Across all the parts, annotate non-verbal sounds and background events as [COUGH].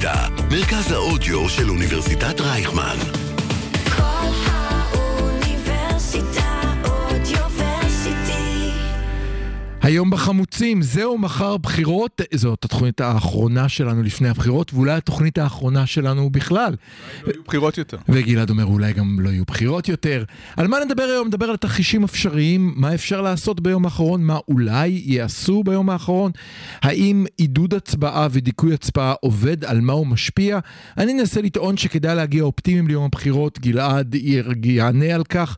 האוניברסיטה, מרכז האודיו של אוניברסיטת רייכמן. היום בחמוצים, זהו מחר בחירות, זאת התוכנית האחרונה שלנו לפני הבחירות, ואולי התוכנית האחרונה שלנו בכלל. לא יהיו בחירות יותר. וגלעד אומר אולי גם לא יהיו בחירות יותר. על מה נדבר היום? נדבר על תרחישים אפשריים, מה אפשר לעשות ביום האחרון, מה אולי יעשו ביום האחרון, האם עידוד הצבעה ודיכוי הצבעה עובד, על מה הוא משפיע. אני אנסה לטעון שכדאי להגיע אופטימיים ליום הבחירות, גלעד יענה על כך.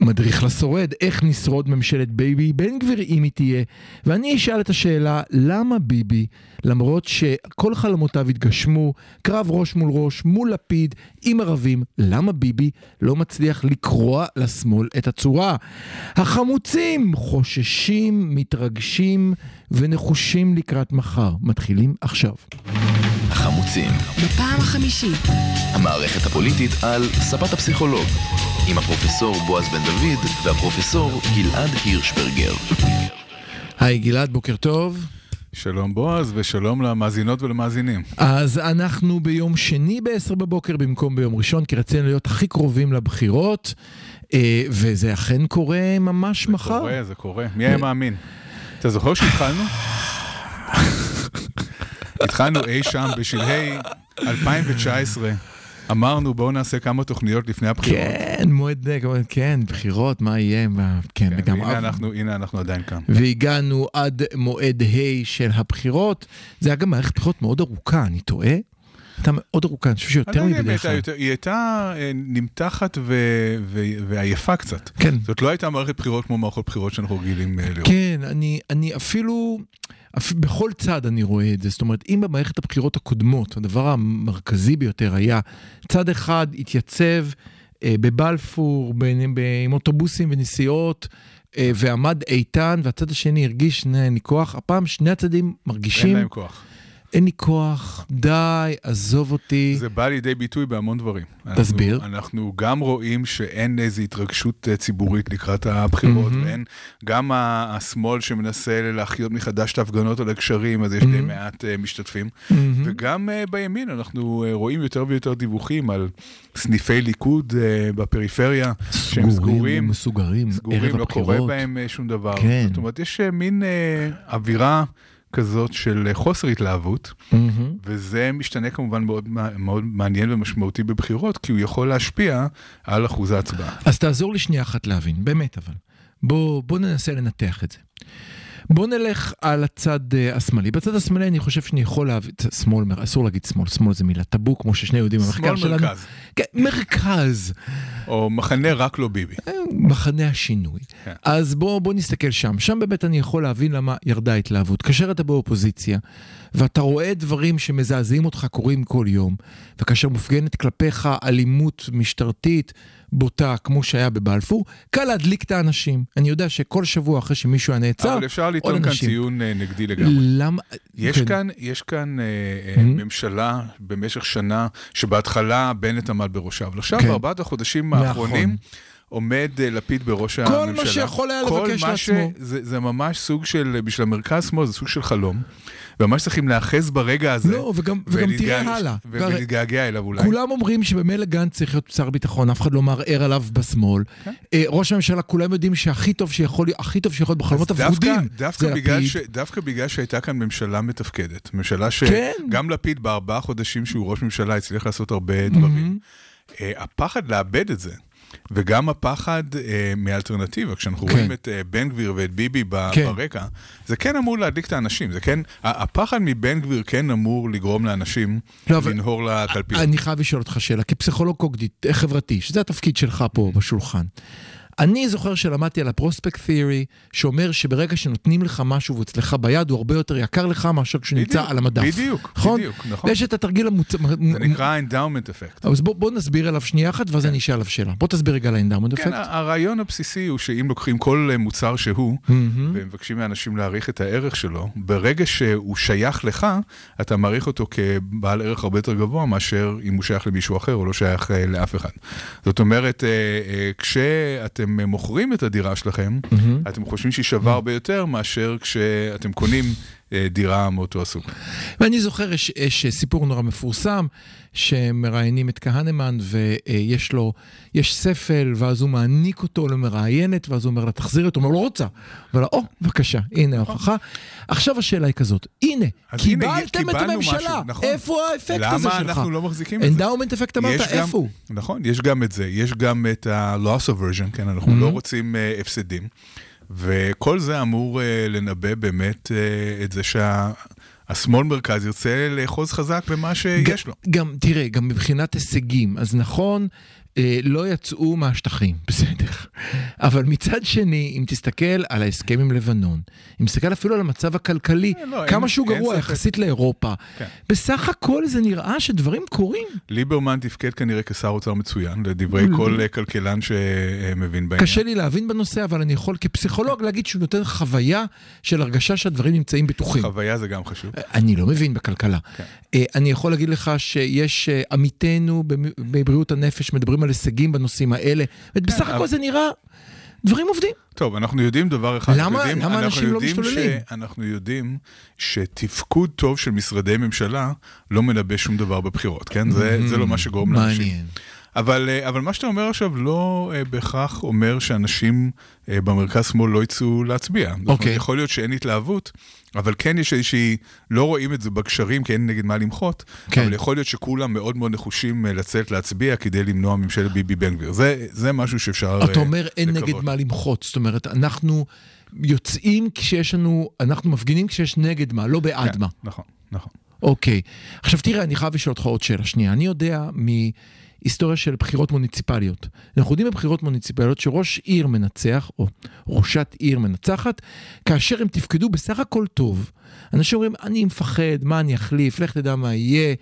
מדריך לשורד, איך נשרוד ממשלת ביבי בן גביר אם היא תהיה. ואני אשאל את השאלה, למה ביבי, למרות שכל חלומותיו התגשמו, קרב ראש מול ראש, מול לפיד, עם ערבים, למה ביבי לא מצליח לקרוע לשמאל את הצורה? החמוצים חוששים, מתרגשים ונחושים לקראת מחר. מתחילים עכשיו. החמוצים, בפעם החמישית. המערכת הפוליטית על ספת הפסיכולוג, עם הפרופסור בועז בן דוד והפרופסור גלעד הירשברגר. היי גלעד, בוקר טוב. שלום בועז ושלום למאזינות ולמאזינים. אז אנחנו ביום שני ב-10 בבוקר במקום ביום ראשון, כי רצינו להיות הכי קרובים לבחירות, אה, וזה אכן קורה ממש מחר. קורה, זה קורה. מי היה מאמין? אתה זוכר שהתחלנו? [LAUGHS] התחלנו אי שם בשלהי 2019. אמרנו בואו נעשה כמה תוכניות לפני הבחירות. כן, מועד, כן, בחירות, מה יהיה, מה- כן, כן, וגם... והנה אנחנו, הנה אנחנו עדיין כאן. והגענו עד מועד ה' של הבחירות. זה היה גם מערכת בחירות מאוד ארוכה, אני טועה? הייתה מאוד ארוכה, אני חושב שיותר לא מבדרך כלל. היא הייתה אה, נמתחת ו- ו- ועייפה קצת. כן. זאת לא הייתה מערכת בחירות כמו מערכות בחירות שאנחנו רגילים אה, לראות. כן, אני, אני אפילו, אפ, בכל צד אני רואה את זה. זאת אומרת, אם במערכת הבחירות הקודמות, הדבר המרכזי ביותר היה, צד אחד התייצב אה, בבלפור, ב, ב, עם אוטובוסים ונסיעות, אה, ועמד איתן, והצד השני הרגיש, "נה, אין לי כוח. הפעם שני הצדדים אין מרגישים, להם כוח. אין לי כוח, די, עזוב אותי. זה בא לידי ביטוי בהמון דברים. תסביר. אנחנו, אנחנו גם רואים שאין איזו התרגשות אה, ציבורית לקראת הבחירות, מהמם. ואין, גם השמאל שמנסה להחיות מחדש את ההפגנות על הגשרים, אז יש די מהמם. מעט אה, משתתפים. מהמם. וגם אה, בימין אנחנו אה, רואים יותר ויותר דיווחים על סניפי ליכוד אה, בפריפריה, שהם סגורים, מסוגרים, סגורים, ערב לא קורה הבחירות. בהם אה, שום דבר. כן. זאת אומרת, יש אה, מין אה, אווירה כזאת של אה, חוסר התלהבות. מהמם. וזה משתנה כמובן מאוד, מאוד מעניין ומשמעותי בבחירות, כי הוא יכול להשפיע על אחוז ההצבעה. אז תעזור לי שנייה אחת להבין, באמת אבל. בוא, בוא ננסה לנתח את זה. בוא נלך על הצד uh, השמאלי. בצד השמאלי אני חושב שאני יכול להבין, שמאל, אסור להגיד שמאל, שמאל זה מילה טאבו, כמו ששני יודעים במחקר שמאל שלנו. מרכז, כן, מרכז, או מחנה רק לא ביבי. אה, מחנה השינוי. כן. אז בוא, בוא נסתכל שם. שם באמת אני יכול להבין למה ירדה ההתלהבות. כאשר אתה באופוזיציה, ואתה רואה דברים שמזעזעים אותך קורים כל יום, וכאשר מופגנת כלפיך אלימות משטרתית בוטה, כמו שהיה בבלפור, קל להדליק את האנשים. אני יודע שכל שבוע אחרי שמישהו היה נעצר, אבל אפשר לטעון כאן. ציון אה, נגדי לגמרי. למה... יש כן. כאן, יש כאן אה, Mhm. ממשלה במשך שנה, שבהתחלה בנט עמד בראשה, אבל עכשיו כן. בארבעת החודשים. האחרונים עומד אה, לפיד בראש כל הממשלה. מה שיכול היה כל לבקש מה לעצמו. זה, זה ממש סוג של, בשביל המרכז-שמאל זה סוג של חלום, וממש צריכים להיאחז ברגע הזה. לא, וגם, וגם תראה הלאה. ולהתגעגע אליו אולי. כולם אומרים שבמילא גנץ צריך להיות שר ביטחון, אף אחד לא מערער עליו בשמאל. כן. אה, ראש הממשלה, כולם יודעים שהכי טוב שיכול להיות, בחלומות. דווקא זה לפיד. ש, דווקא בגלל שהייתה כאן ממשלה מתפקדת, ממשלה כן. שגם לפיד בארבעה חודשים שהוא ראש ממשלה הצליח לעשות הרבה דברים. אה, הפחד לאבד את זה, וגם הפחד אה, מאלטרנטיבה, כשאנחנו כן. רואים את אה, בן גביר ואת ביבי ב- כן. ברקע, זה כן אמור להדליק את האנשים, זה כן, הפחד מבן גביר כן אמור לגרום לאנשים לא, אבל- לנהור לקלפיות. אני חייב לשאול אותך שאלה, כפסיכולוג קוגנית, אה, חברתי, שזה התפקיד שלך פה בשולחן. אני זוכר שלמדתי על הפרוספקט תיאורי, שאומר שברגע שנותנים לך משהו והוא אצלך ביד, הוא הרבה יותר יקר לך מאשר כשהוא נמצא על המדף. בדיוק, נכון? בדיוק, נכון. ויש את התרגיל המוצ... זה נקרא endowment effect. אז בוא, בוא נסביר עליו שנייה אחת, ואז אני אשאל עליו שאלה. בוא תסביר רגע על האנדאומנט כן, אפקט. ה- הרעיון הבסיסי הוא שאם לוקחים כל אה, מוצר שהוא, ומבקשים מאנשים להעריך את הערך שלו, ברגע שהוא שייך לך, אתה מעריך אותו כבעל ערך הרבה יותר גבוה מאשר אם הוא שייך למישהו אחר או לא שייך אה, לאף אחד. זאת אומרת, אה, אה, כשאתם אה, מוכרים את הדירה שלכם, אתם חושבים שהיא שווה הרבה יותר מאשר כשאתם קונים דירה מאותו הסוג. ואני זוכר, יש, יש סיפור נורא מפורסם, שמראיינים את כהנמן ויש לו, יש ספל, ואז הוא מעניק אותו למראיינת, ואז הוא אומר לה, תחזיר אותו, הוא אומר, לא רוצה. אבל או, בבקשה, הנה ההוכחה. עכשיו השאלה היא כזאת, הנה, קיבלתם את הממשלה, נכון. איפה האפקט הזה שלך? למה אנחנו לא מחזיקים את זה? endowment effect אמרת, איפה הוא? נכון, יש גם את זה, יש גם את ה-loss aversion, כן, אנחנו לא רוצים אה, הפסדים. וכל זה אמור אה, לנבא באמת אה, את זה שה... השמאל מרכז ירצה לאחוז חזק במה שיש לו. גם, תראה, גם מבחינת הישגים, אז נכון, אה, לא יצאו מהשטחים, [LAUGHS] בסדר. אבל מצד שני, אם תסתכל על ההסכם עם לבנון, אם תסתכל אפילו על המצב הכלכלי, אה, לא, כמה אין, שהוא גרוע יחסית לאירופה, כן. בסך הכל זה נראה שדברים קורים. ליברמן תפקד כנראה כשר אוצר מצוין, לדברי כל אה, כלכלן שמבין בעניין. קשה לי להבין בנושא, אבל אני יכול כפסיכולוג להגיד שהוא נותן חוויה של הרגשה שהדברים נמצאים בטוחים. חוויה זה גם חשוב. אני לא מבין בכלכלה. כן. אני יכול להגיד לך שיש עמיתינו בבריאות הנפש מדברים על הישגים בנושאים האלה, כן, הכל זה נראה... דברים עובדים. טוב, אנחנו יודעים דבר אחד. למה, יודעים, למה אנשים לא משתוללים? ש, אנחנו יודעים שתפקוד טוב של משרדי ממשלה לא מנבא שום דבר בבחירות, כן? זה, mm, זה לא מה שגורם לאנשים. מעניין. אבל, אה, אבל מה שאתה אומר עכשיו לא אה, בהכרח אומר שאנשים אה, במרכז-שמאל לא יצאו להצביע. אוקיי. Okay. יכול להיות שאין התלהבות, אבל כן יש איזושהי, לא רואים את זה בקשרים, כי אין נגד מה למחות, כן. אבל יכול להיות שכולם מאוד מאוד נחושים לצאת להצביע כדי למנוע ממשלת ביבי בן גביר. זה, זה משהו שאפשר לקוות. אתה אומר אין לקוות. נגד מה למחות, זאת אומרת, אנחנו יוצאים כשיש לנו, אנחנו מפגינים כשיש נגד מה, לא בעד כן, מה. נכון, נכון. אוקיי. עכשיו תראה, אני חייב לשאול אותך עוד שאלה שנייה. אני יודע מ... היסטוריה של בחירות מוניציפליות. אנחנו יודעים בבחירות מוניציפליות שראש עיר מנצח, או ראשת עיר מנצחת, כאשר הם תפקדו בסך הכל טוב. אנשים אומרים, אני מפחד, מה אני אחליף, לך תדע מה יהיה.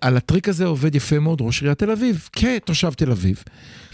על הטריק הזה עובד יפה מאוד ראש עיריית תל אביב, כתושב תל אביב.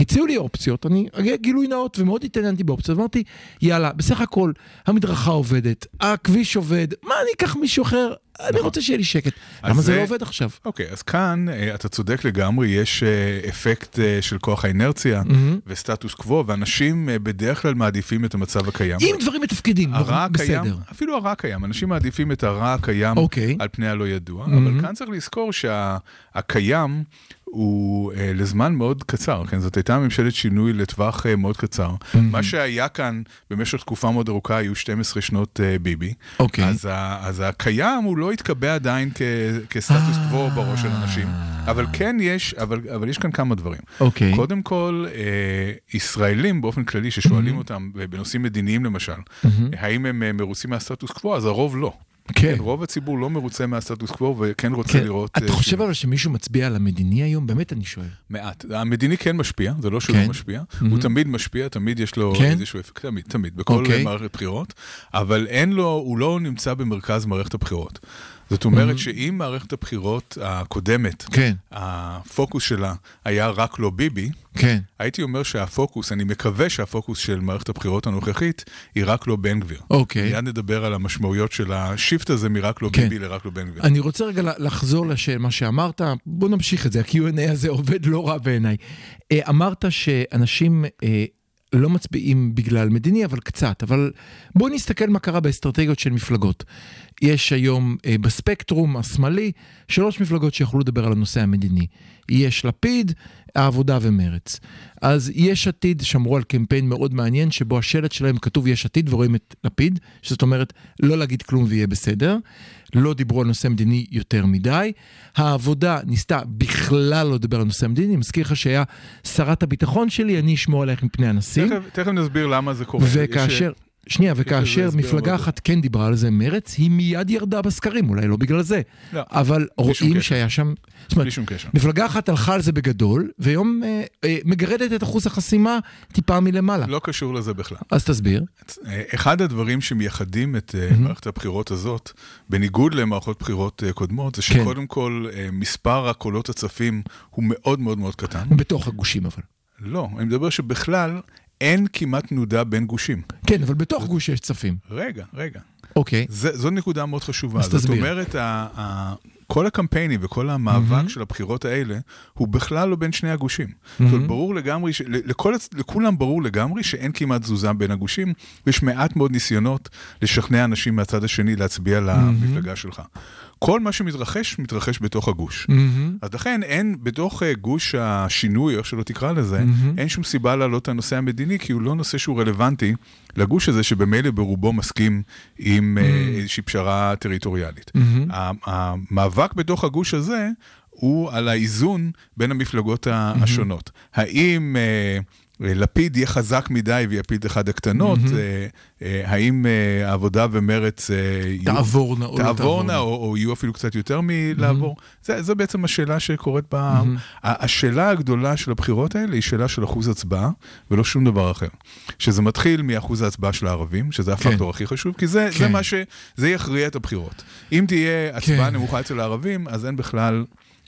הציעו לי אופציות, אני גילוי נאות ומאוד התעניינתי באופציות, אמרתי, יאללה, בסך הכל המדרכה עובדת, הכביש עובד, מה אני אקח מישהו אחר? אני. רוצה שיהיה לי שקט. למה זה לא עובד עכשיו? אוקיי, אז כאן אה, אתה צודק לגמרי, יש אה, אפקט אה, של כוח האינרציה וסטטוס קוו, ואנשים בדרך כלל מעדיפים את המצב הקיים. אם דברים מתפקדים, בסדר. אפילו הרע הקיים, אנשים מעדיפים את הרע הקיים אוקיי. על פני הלא ידוע, אבל כאן צריך לזכור שהקיים... הוא אה, לזמן מאוד קצר, כן? זאת הייתה ממשלת שינוי לטווח אה, מאוד קצר. Mm-hmm. מה שהיה כאן במשך תקופה מאוד ארוכה היו 12 שנות אה, ביבי. אוקיי. Okay. אז, אז הקיים הוא לא התקבע עדיין כ, כסטטוס קוו בראש של אנשים. אבל כן יש, אבל, אבל יש כאן כמה דברים. אוקיי. Okay. קודם כל, אה, ישראלים באופן כללי ששואלים mm-hmm. אותם בנושאים מדיניים למשל, mm-hmm. האם הם מרוצים מהסטטוס קוו? אז הרוב לא. כן. רוב הציבור לא מרוצה מהסטטוס קוו וכן רוצה כן. לראות... אתה uh, חושב אבל שמישהו מצביע על המדיני היום? באמת אני שואל. מעט. המדיני כן משפיע, זה לא שהוא כן. לא משפיע. Mm-hmm. הוא תמיד משפיע, תמיד יש לו כן. איזשהו אפקט, תמיד, תמיד, בכל okay. אוקיי. מערכת בחירות, אבל אין לו, הוא לא נמצא במרכז מערכת הבחירות. זאת אומרת mm-hmm. שאם מערכת הבחירות הקודמת, כן. הפוקוס שלה היה רק לא ביבי, כן. הייתי אומר שהפוקוס, אני מקווה שהפוקוס של מערכת הבחירות הנוכחית היא רק לא בן גביר. אוקיי. מיד נדבר על המשמעויות של השיפט הזה מרק לא כן. ביבי לרק לא בן גביר. אני רוצה רגע לחזור למה שאמרת, בוא נמשיך את זה, ה-Q&A הזה עובד לא רע בעיניי. אה, אמרת שאנשים... לא מצביעים בגלל מדיני, אבל קצת. אבל בואו נסתכל מה קרה באסטרטגיות של מפלגות. יש היום אה, בספקטרום השמאלי שלוש מפלגות שיכולו לדבר על הנושא המדיני. יש לפיד, העבודה ומרץ. אז יש עתיד שמרו על קמפיין מאוד מעניין, שבו השלט שלהם כתוב יש עתיד ורואים את לפיד, שזאת אומרת לא להגיד כלום ויהיה בסדר. לא דיברו על נושא מדיני יותר מדי. העבודה ניסתה בכלל לא לדבר על נושא מדיני, אני מזכיר לך שהיה שרת הביטחון שלי, אני אשמור עלייך מפני הנשיא. תכף, תכף נסביר למה זה קורה. וכאשר... יש... שנייה, וכאשר מפלגה אחת כן דיברה על זה, מרץ, היא מיד ירדה בסקרים, אולי לא בגלל זה. לא, אבל רואים שהיה שם... שום קשר. מפלגה אחת הלכה על זה בגדול, והיום אה, אה, מגרדת את אחוז החסימה טיפה מלמעלה. לא קשור לזה בכלל. אז תסביר. אה, אחד הדברים שמייחדים את mm-hmm. מערכת הבחירות הזאת, בניגוד למערכות בחירות אה, קודמות, זה. שקודם כן. כל מספר הקולות הצפים הוא מאוד מאוד מאוד קטן. בתוך הגושים אבל. לא, אני מדבר שבכלל אין כמעט תנודה בין גושים. כן, אבל בתוך גוש יש צפים. רגע, רגע. אוקיי. זה, זו נקודה מאוד חשובה. אז תסביר. זאת אומרת, ה, ה, כל הקמפיינים וכל המאבק mm-hmm. של הבחירות האלה, הוא בכלל לא בין שני הגושים. Mm-hmm. זאת אומרת, ברור לגמרי, ש... לכל... לכולם ברור לגמרי שאין כמעט תזוזה בין הגושים, ויש מעט מאוד ניסיונות לשכנע אנשים מהצד השני להצביע mm-hmm. למפלגה שלך. כל מה שמתרחש, מתרחש בתוך הגוש. Mm-hmm. אז לכן אין, בתוך uh, גוש השינוי, איך שלא תקרא לזה, mm-hmm. אין שום סיבה להעלות את הנושא המדיני, כי הוא לא נושא שהוא רלוונטי לגוש הזה, שבמילא ברובו מסכים עם mm-hmm. uh, איזושהי פשרה טריטוריאלית. Mm-hmm. המאבק בתוך הגוש הזה הוא על האיזון בין המפלגות mm-hmm. השונות. האם... לפיד יהיה חזק מדי ויפיל את אחד הקטנות, mm-hmm. האם העבודה ומרץ תעבורנה או לא תעבורנה, או, או יהיו אפילו קצת יותר מלעבור? Mm-hmm. זה, זה בעצם השאלה שקורית ב... Mm-hmm. השאלה הגדולה של הבחירות האלה היא שאלה של אחוז הצבעה, ולא שום דבר אחר. שזה מתחיל מאחוז ההצבעה של הערבים, שזה כן. הפקטור הכי חשוב, כי זה, כן. זה מה ש... זה יכריע את הבחירות. אם תהיה הצבעה כן. נמוכה אצל הערבים, אז אין בכלל...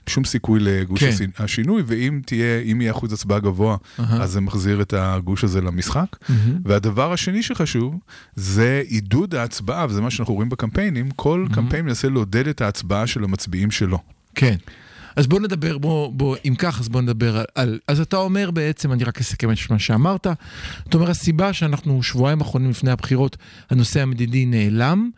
שום סיכוי לגוש כן. השינוי, ואם תהיה, אם יהיה אחוז הצבעה גבוה, uh-huh. אז זה מחזיר את הגוש הזה למשחק. Uh-huh. והדבר השני שחשוב, זה עידוד ההצבעה, וזה מה שאנחנו רואים בקמפיינים, כל uh-huh. קמפיין מנסה לעודד את ההצבעה של המצביעים שלו. כן. אז בוא נדבר, בוא, בוא, אם כך, אז בוא נדבר על, על... אז אתה אומר בעצם, אני רק אסכם את מה שאמרת, אתה אומר, הסיבה שאנחנו שבועיים אחרונים לפני הבחירות, הנושא המדיני נעלם,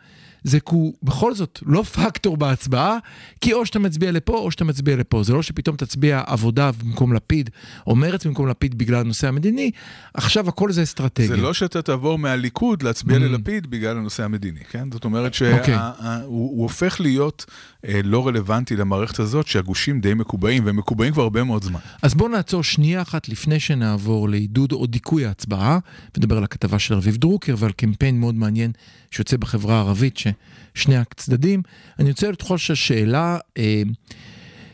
זה כי הוא בכל זאת לא פקטור בהצבעה, כי או שאתה מצביע לפה או שאתה מצביע לפה. זה לא שפתאום תצביע עבודה במקום לפיד, או מרץ במקום לפיד בגלל הנושא המדיני, עכשיו הכל זה אסטרטגיה. זה לא שאתה תעבור מהליכוד להצביע mm. ללפיד בגלל הנושא המדיני, כן? זאת אומרת שהוא אוקיי. okay. הופך להיות לא רלוונטי למערכת הזאת, שהגושים די מקובעים, והם מקובעים כבר הרבה מאוד זמן. אז בואו נעצור שנייה אחת לפני שנעבור לעידוד או דיכוי ההצבעה, ונדבר על הכתבה של רביב דרוקר ועל קמפיין מאוד מעניין שיוצא בחברה הערבית, ששני הצדדים. אני רוצה לתחול שהשאלה, אה,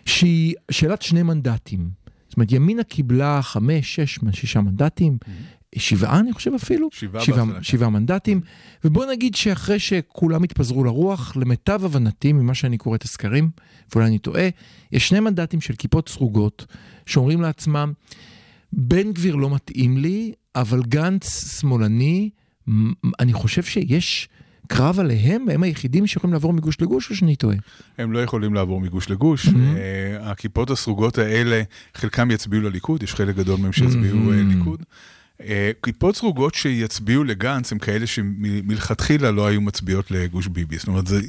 שהיא שאלת שני מנדטים. זאת אומרת, ימינה קיבלה חמש, שש, שישה מנדטים, mm-hmm. שבעה אני חושב אפילו, שבעה, שבעה. שבעה מנדטים, ובוא נגיד שאחרי שכולם התפזרו לרוח, למיטב הבנתי, ממה שאני קורא את הסקרים, ואולי אני טועה, יש שני מנדטים של כיפות סרוגות, שאומרים לעצמם, בן גביר לא מתאים לי, אבל גנץ שמאלני, אני חושב שיש קרב עליהם, הם היחידים שיכולים לעבור מגוש לגוש, או שאני טועה? הם לא יכולים לעבור מגוש לגוש. Mm-hmm. Uh, הכיפות הסרוגות האלה, חלקם יצביעו לליכוד, יש חלק גדול מהם שיצביעו mm-hmm. uh, ליכוד. Uh, כיפות סרוגות שיצביעו לגנץ הם כאלה שמלכתחילה לא היו מצביעות לגוש ביבי. זאת אומרת, זה,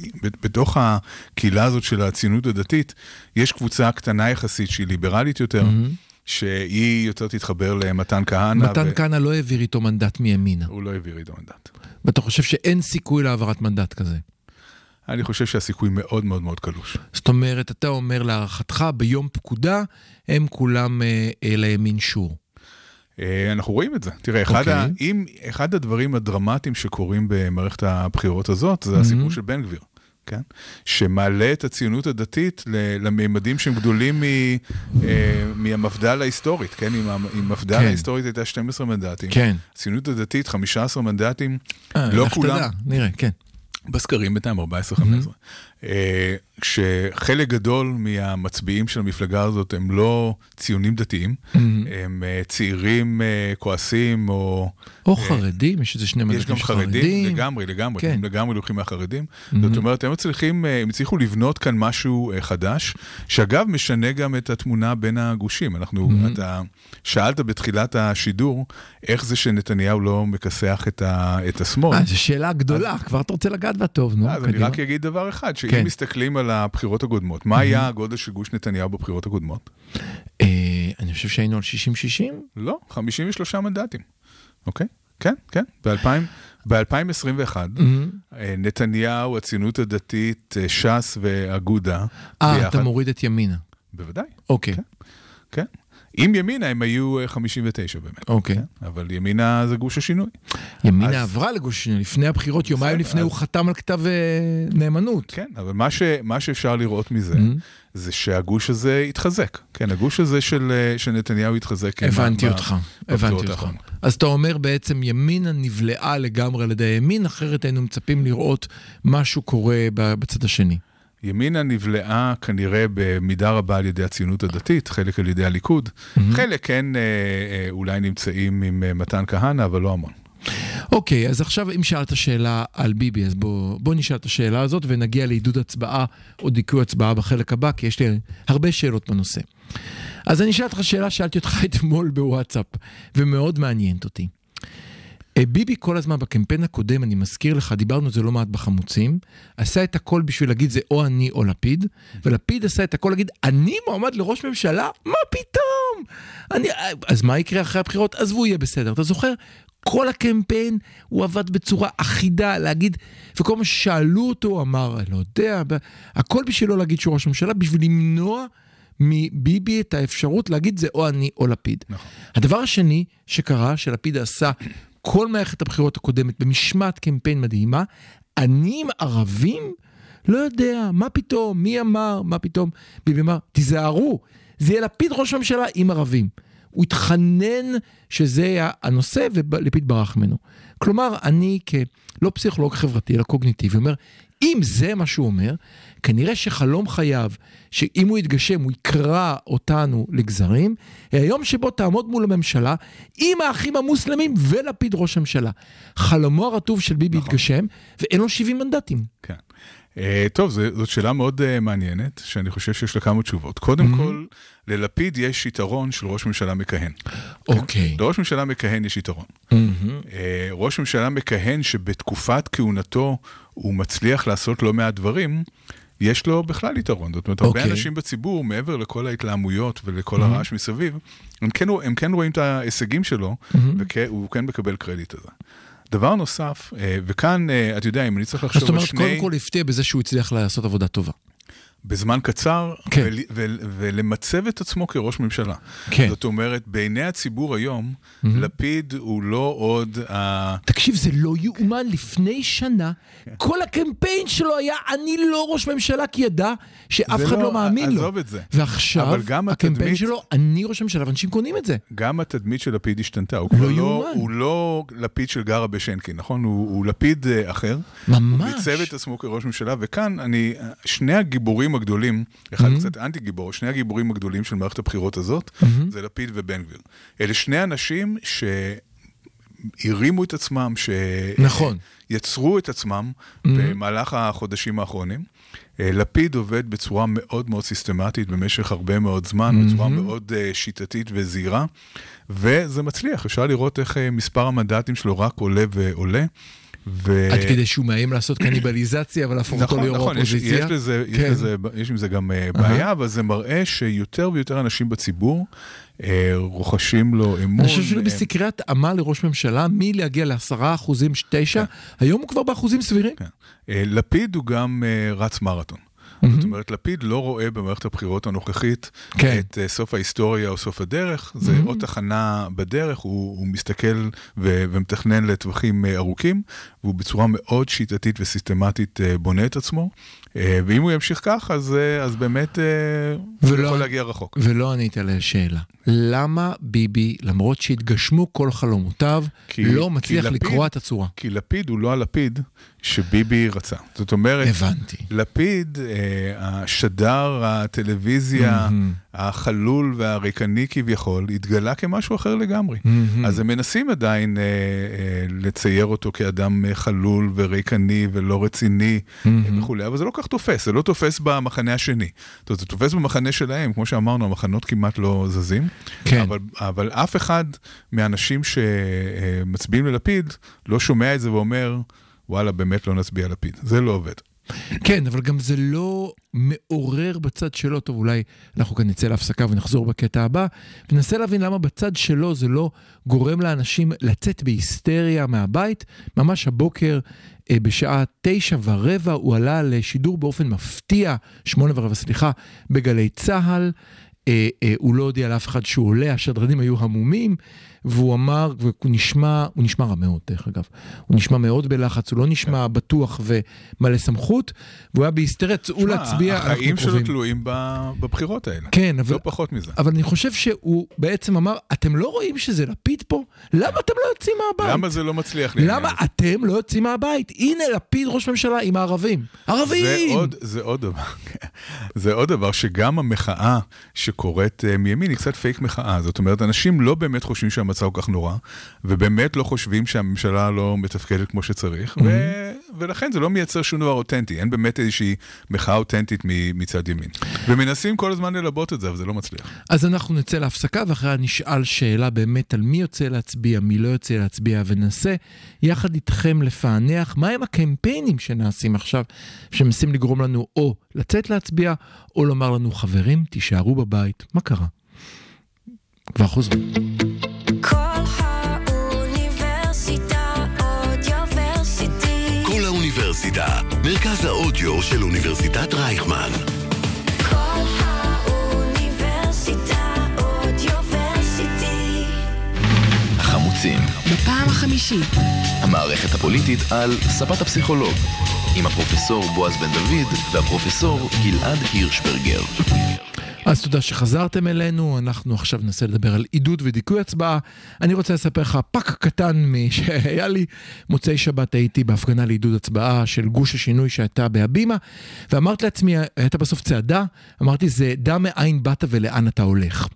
בתוך הקהילה הזאת של הציונות הדתית, יש קבוצה קטנה יחסית שהיא ליברלית יותר. Mm-hmm. שהיא יותר תתחבר למתן כהנא. מתן ו... כהנא לא העביר איתו מנדט מימינה. הוא לא העביר איתו מנדט. ואתה חושב שאין סיכוי להעברת מנדט כזה? אני חושב שהסיכוי מאוד מאוד מאוד קלוש. זאת אומרת, אתה אומר להערכתך, ביום פקודה, הם כולם אה, אה, לימין שור. אה, אנחנו רואים את זה. תראה, אחד, okay. ה, אם, אחד הדברים הדרמטיים שקורים במערכת הבחירות הזאת, זה mm-hmm. הסיפור של בן גביר. כן? שמעלה את הציונות הדתית לממדים שהם גדולים אה, מהמפד"ל ההיסטורית, כן? אם המפד"ל כן. ההיסטורית הייתה 12 מנדטים, כן. הציונות הדתית 15 מנדטים, אה, לא כולם... תדע, נראה, כן. בסקרים בינתיים 14-15. Mm-hmm. כשחלק גדול מהמצביעים של המפלגה הזאת הם לא ציונים דתיים, mm-hmm. הם אה, צעירים אה, כועסים או... או חרדים, יש איזה שני מדדים יש גם חרדים, לגמרי, לגמרי, כן. הם לגמרי לוקחים מהחרדים. Mm-hmm. זאת אומרת, הם צריכים, הם הצליחו לבנות כאן משהו חדש, שאגב משנה גם את התמונה בין הגושים. אנחנו, mm-hmm. אתה שאלת בתחילת השידור, איך זה שנתניהו לא מכסח את, ה, את השמאל. זו שאלה גדולה, אז... כבר אתה רוצה לגעת בה טוב, נו, אז קדימה. אני רק אגיד דבר אחד, שאם כן. מסתכלים על הבחירות הקודמות, מה היה הגודל של גוש נתניהו בבחירות הקודמות? אה, אני חושב שהיינו על 60-60? לא, 53 מנדטים, אוקיי? כן, כן, ב-2021, אה, נתניהו, הציונות הדתית, אה, ש"ס ואגודה. אה, אתה מוריד את ימינה. בוודאי. אוקיי. כן. עם ימינה הם היו 59 באמת. אוקיי. Okay. אבל ימינה זה גוש השינוי. ימינה אז... עברה לגוש השינוי, לפני הבחירות, יומיים לפני אז... הוא חתם על כתב uh, נאמנות. כן, אבל מה, ש... מה שאפשר לראות מזה, mm-hmm. זה שהגוש הזה התחזק. כן, הגוש הזה של, אה, של נתניהו התחזק. הבנתי אותך, הבנתי אותך. אז אתה אומר בעצם ימינה נבלעה לגמרי על ידי הימין, אחרת היינו מצפים לראות משהו קורה בצד השני. ימינה נבלעה כנראה במידה רבה על ידי הציונות הדתית, חלק על ידי הליכוד, mm-hmm. חלק כן אה, אה, אולי נמצאים עם אה, מתן כהנא, אבל לא המון. אוקיי, אז עכשיו אם שאלת שאלה על ביבי, אז בוא, בוא נשאל את השאלה הזאת ונגיע לעידוד הצבעה או דיכוי הצבעה בחלק הבא, כי יש לי הרבה שאלות בנושא. אז אני אשאל אותך שאלה, שאלתי אותך [LAUGHS] אתמול בוואטסאפ, ומאוד מעניינת אותי. אה, ביבי כל הזמן בקמפיין הקודם, אני מזכיר לך, דיברנו על זה לא מעט בחמוצים, עשה את הכל בשביל להגיד זה או אני או לפיד, ולפיד עשה את הכל להגיד, אני מועמד לראש ממשלה? מה פתאום? אני... אז מה יקרה אחרי הבחירות? אז הוא יהיה בסדר. אתה זוכר? כל הקמפיין הוא עבד בצורה אחידה, להגיד, וכל מה ששאלו אותו הוא אמר, אני לא יודע, הכל בשביל לא להגיד שהוא ראש ממשלה, בשביל למנוע מביבי את האפשרות להגיד זה או אני או לפיד. נכון. הדבר השני שקרה, שלפיד עשה כל מערכת הבחירות הקודמת במשמעת קמפיין מדהימה, אני עם ערבים? לא יודע, מה פתאום, מי אמר, מה פתאום. ביבי אמר, תיזהרו, זה יהיה לפיד ראש הממשלה עם ערבים. הוא התחנן שזה היה הנושא ולפיד ברח ממנו. כלומר, אני כלא פסיכולוג חברתי, אלא קוגניטיבי, אומר, אם זה מה שהוא אומר, כנראה שחלום חייו, שאם הוא יתגשם, הוא יקרע אותנו לגזרים, היום שבו תעמוד מול הממשלה עם האחים המוסלמים ולפיד ראש הממשלה. חלומו הרטוב של ביבי נכון. יתגשם, ואין לו 70 מנדטים. כן. Uh, טוב, זאת שאלה מאוד uh, מעניינת, שאני חושב שיש לה כמה תשובות. קודם mm-hmm. כל, ללפיד יש יתרון של ראש ממשלה מכהן. אוקיי. Okay. לראש ממשלה מכהן יש יתרון. Mm-hmm. Uh, ראש ממשלה מכהן שבתקופת כהונתו הוא מצליח לעשות לא מעט דברים, יש לו בכלל יתרון. זאת אומרת, okay. הרבה אוקיי. אנשים בציבור, מעבר לכל ההתלהמויות ולכל mm-hmm. הרעש מסביב, הם כן, הם כן רואים את ההישגים שלו, mm-hmm. והוא כן מקבל קרדיט על זה. דבר נוסף, אה, וכאן, אה, אתה יודע, אם אני צריך לחשוב על שני... זאת אומרת, קודם כל הפתיע בזה שהוא הצליח לעשות עבודה טובה. בזמן קצר, כן. ול, ול, ולמצב את עצמו כראש ממשלה. כן. זאת אומרת, בעיני הציבור היום, mm-hmm. לפיד הוא לא עוד... ה... תקשיב, זה לא יאומן, לפני שנה, כן. כל הקמפיין שלו היה, אני לא ראש ממשלה, כי ידע שאף אחד לא, לא מאמין לו. עזוב את זה. ועכשיו, הקמפיין התדמית, שלו, אני ראש ממשלה, ואנשים קונים את זה. גם התדמית של לפיד השתנתה. הוא לא לא, הוא לא לפיד של גרה בשנקין, נכון? הוא, הוא לפיד uh, אחר. ממש. הוא ניצב את עצמו כראש ממשלה, וכאן, אני, שני הגיבורים הגדולים, אחד mm-hmm. קצת אנטי גיבור, שני הגיבורים הגדולים של מערכת הבחירות הזאת, mm-hmm. זה לפיד ובן גביר. אלה שני אנשים שהרימו את עצמם, נכון. שיצרו את עצמם mm-hmm. במהלך החודשים האחרונים. אה, לפיד עובד בצורה מאוד מאוד סיסטמטית במשך הרבה מאוד זמן, mm-hmm. בצורה מאוד uh, שיטתית וזהירה, וזה מצליח, אפשר לראות איך uh, מספר המנדטים שלו רק עולה ועולה. ו... עד כדי שהוא מאיים לעשות קניבליזציה ולהפוך נכון, אותו ליו"ר נכון, האופוזיציה. יש, יש, לזה, כן. יש, לזה, יש עם זה גם uh, בעיה. אבל זה מראה שיותר ויותר אנשים בציבור uh, רוכשים לו אמון. אני חושב שזה בסקרי התאמה לראש ממשלה, מלהגיע לעשרה אחוזים, תשע, כן. היום הוא כבר באחוזים סבירים. כן. Uh, לפיד הוא גם רץ מרתון. Mm-hmm. זאת אומרת, לפיד לא רואה במערכת הבחירות הנוכחית כן. את uh, סוף ההיסטוריה או סוף הדרך, זה mm-hmm. עוד תחנה בדרך, הוא, הוא מסתכל ו- ומתכנן לטווחים uh, ארוכים, והוא בצורה מאוד שיטתית וסיסטמטית uh, בונה את עצמו. Uh, ואם הוא ימשיך כך, אז, uh, אז באמת uh, ולא, הוא יכול להגיע רחוק. ולא ענית על השאלה. למה ביבי, למרות שהתגשמו כל חלומותיו, כי, לא מצליח כי לפיד, לקרוע את הצורה? כי לפיד הוא לא הלפיד שביבי רצה. זאת אומרת, הבנתי. לפיד, אה, השדר הטלוויזיה, mm-hmm. החלול והריקני כביכול, התגלה כמשהו אחר לגמרי. Mm-hmm. אז הם מנסים עדיין אה, אה, לצייר אותו כאדם אה, חלול וריקני ולא רציני mm-hmm. וכולי, אבל זה לא כך תופס, זה לא תופס במחנה השני. זאת אומרת, זה תופס במחנה שלהם, כמו שאמרנו, המחנות כמעט לא זזים. כן. אבל, אבל אף אחד מהאנשים שמצביעים ללפיד לא שומע את זה ואומר, וואלה, באמת לא נצביע לפיד. זה לא עובד. כן, אבל גם זה לא מעורר בצד שלו, טוב, אולי אנחנו כאן נצא להפסקה ונחזור בקטע הבא, וננסה להבין למה בצד שלו זה לא גורם לאנשים לצאת בהיסטריה מהבית. ממש הבוקר, אה, בשעה תשע ורבע, הוא עלה לשידור באופן מפתיע, שמונה ורבע, סליחה, בגלי צה"ל. אה, אה, הוא לא הודיע לאף אחד שהוא עולה, השדרנים היו המומים, והוא אמר, והוא נשמע, הוא נשמע רע מאוד דרך אגב, הוא נשמע מאוד בלחץ, הוא לא נשמע כן. בטוח ומלא סמכות, והוא היה בהיסטריה, צאו להצביע, החיים שלו תלויים בבחירות האלה, כן, אבל, לא פחות מזה. אבל אני חושב שהוא בעצם אמר, אתם לא רואים שזה לפיד פה? למה אתם לא יוצאים מהבית? למה זה לא מצליח לי? למה אתם לא יוצאים מהבית? הנה לפיד ראש ממשלה עם הערבים. ערבים! זה עוד, זה עוד דבר, [LAUGHS] זה עוד דבר שגם המחאה שקורית uh, מימין היא קצת פייק מחאה, זאת אומרת, אנשים לא באמת חושבים שהמצב... במצב כל כך נורא, ובאמת לא חושבים שהממשלה לא מתפקדת כמו שצריך, ו... ולכן זה לא מייצר שום דבר אותנטי, אין באמת איזושהי מחאה אותנטית מצד ימין. ומנסים כל הזמן ללבות את זה, אבל זה לא מצליח. אז אנחנו נצא להפסקה, ואחריה נשאל שאלה באמת על מי יוצא להצביע, מי לא יוצא להצביע, וננסה יחד איתכם לפענח מהם הקמפיינים שנעשים עכשיו, שמנסים לגרום לנו או לצאת להצביע, או לומר לנו, חברים, תישארו בבית, מה קרה? כבר חוזרים. האודיו של אוניברסיטת רייכמן. החמוצים. בפעם החמישית. המערכת הפוליטית על ספת הפסיכולוג. עם הפרופסור בועז בן דוד והפרופסור גלעד הירשברגר. אז תודה שחזרתם אלינו, אנחנו עכשיו ננסה לדבר על עידוד ודיכוי הצבעה. אני רוצה לספר לך פאק קטן [LAUGHS] שהיה לי. מוצאי שבת הייתי בהפגנה לעידוד הצבעה של גוש השינוי שהייתה בהבימה, ואמרתי לעצמי, הייתה בסוף צעדה, אמרתי, זה דע מאין באת ולאן אתה הולך.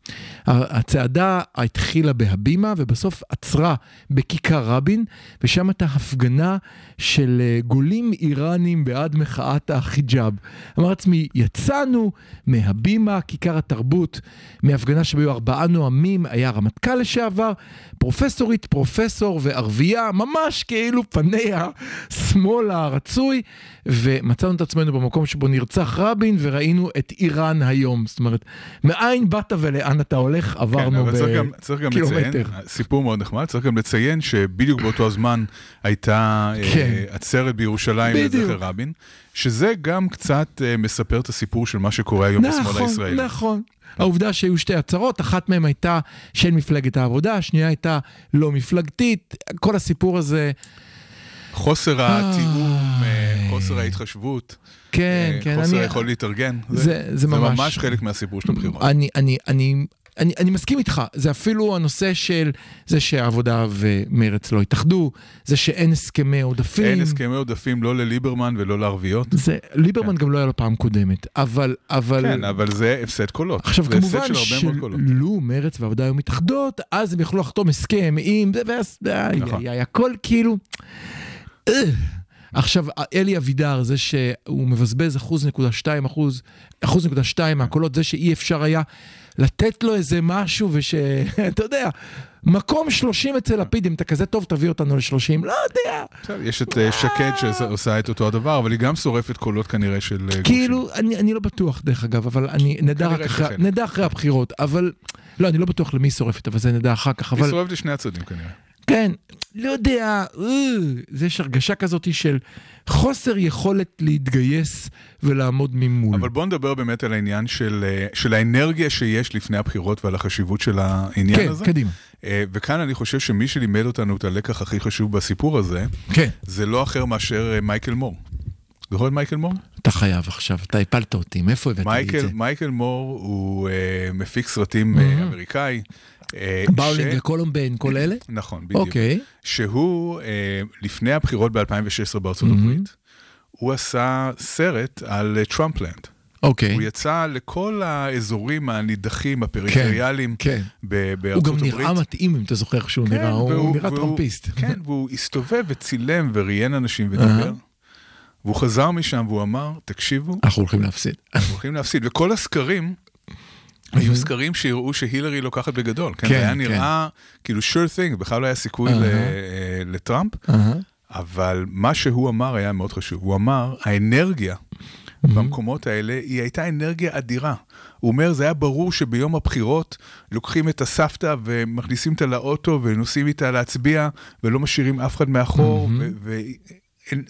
הצעדה התחילה בהבימה ובסוף עצרה בכיכר רבין, ושם הייתה הפגנה של אה, גולים איראנים בעד מחאת החיג'אב. אמרתי לעצמי, יצאנו מהבימה, כיכר התרבות, מהפגנה שהיו ארבעה נואמים, היה רמטכ"ל לשעבר, פרופסורית, פרופסור וערבייה, ממש כאילו פניה שמאל הרצוי, ומצאנו את עצמנו במקום שבו נרצח רבין, וראינו את איראן היום. זאת אומרת, מאין באת ולאן אתה הולך, עברנו כן, בקילומטר. סיפור מאוד נחמד, צריך גם לציין שבדיוק באותו הזמן הייתה אה, כן. עצרת בירושלים לזכר רבין. שזה גם קצת uh, מספר את הסיפור של מה שקורה היום נכון, בשמאל הישראלי. נכון, נכון. העובדה שהיו שתי הצהרות, אחת מהן הייתה של מפלגת העבודה, השנייה הייתה לא מפלגתית, כל הסיפור הזה... חוסר התיאום, אה, חוסר ההתחשבות. כן, כן. חוסר היכול להתארגן. זה, זה, זה ממש... זה ממש חלק מהסיפור של הבחירות. אני, אני, אני, אני, אני מסכים איתך, זה אפילו הנושא של זה שהעבודה ומרץ לא התאחדו, זה שאין הסכמי עודפים. אין הסכמי עודפים לא לליברמן ולא לערביות. זה, ליברמן כן. גם לא היה לו פעם קודמת, אבל... אבל... כן, אבל זה הפסד קולות. עכשיו כמובן שלו מרץ והעבודה היו מתאחדות, אז הם יכלו לחתום הסכם עם... ואז... נכון. הכל כאילו... עכשיו, אלי אבידר, זה שהוא מבזבז אחוז נקודה שתיים אחוז, אחוז נקודה שתיים מהקולות, זה שאי אפשר היה לתת לו איזה משהו ושאתה [LAUGHS] יודע, מקום 30 אצל לפיד, אם אתה כזה טוב תביא אותנו ל-30, לא יודע. יש את אה, שקד שעושה את אותו הדבר, אבל היא גם שורפת קולות כנראה של אה, כאילו, אני לא בטוח דרך אגב, אבל אני נדע אחרי הבחירות, אבל... לא, אני לא בטוח למי שורפת, אבל זה נדע אחר כך, אבל... היא שורפת לשני הצדדים כנראה. כן, לא יודע, זה יש הרגשה כזאת של חוסר יכולת להתגייס ולעמוד ממול. אבל בוא נדבר באמת על העניין של, אה, של האנרגיה שיש לפני הבחירות ועל החשיבות של העניין כן, הזה. כן, קדימה. אה, וכאן אני חושב שמי שלימד אותנו את הלקח הכי חשוב בסיפור הזה, כן. זה לא אחר מאשר אה, מייקל מור. זוכר את מייקל מור? אתה חייב עכשיו, אתה הפלת אותי, מאיפה הבאת לי את זה? מייקל מור הוא uh, מפיק סרטים mm-hmm. אמריקאי. אה, Bowling for Columbine, כל אלה? נכון, בדיוק. אוקיי. שהוא, אה, לפני הבחירות ב-2016 בארצות הברית, הוא עשה סרט על Trumpland. אוקיי. הוא יצא לכל האזורים הנידחים, הפריפריאליים כן, כן. בארצות הברית. הוא גם נראה מתאים, אם אתה זוכר איך שהוא כן, נראה, והוא, הוא נראה טראמפיסט. כן, [LAUGHS] והוא הסתובב וצילם וראיין אנשים ודיבר. והוא חזר משם והוא אמר, תקשיבו, אנחנו הולכים להפסיד. אנחנו הולכים להפסיד, וכל הסקרים היו סקרים שהראו שהילרי לוקחת בגדול, כן? זה היה כן, נראה כן. כאילו sure thing, בכלל לא היה סיכוי לטראמפ, אבל מה שהוא אמר היה מאוד חשוב. הוא אמר, האנרגיה במקומות האלה היא הייתה אנרגיה אדירה. הוא אומר, זה היה ברור שביום הבחירות לוקחים את הסבתא ומכניסים אותה לאוטו ונוסעים איתה להצביע ולא משאירים אף אחד מאחור,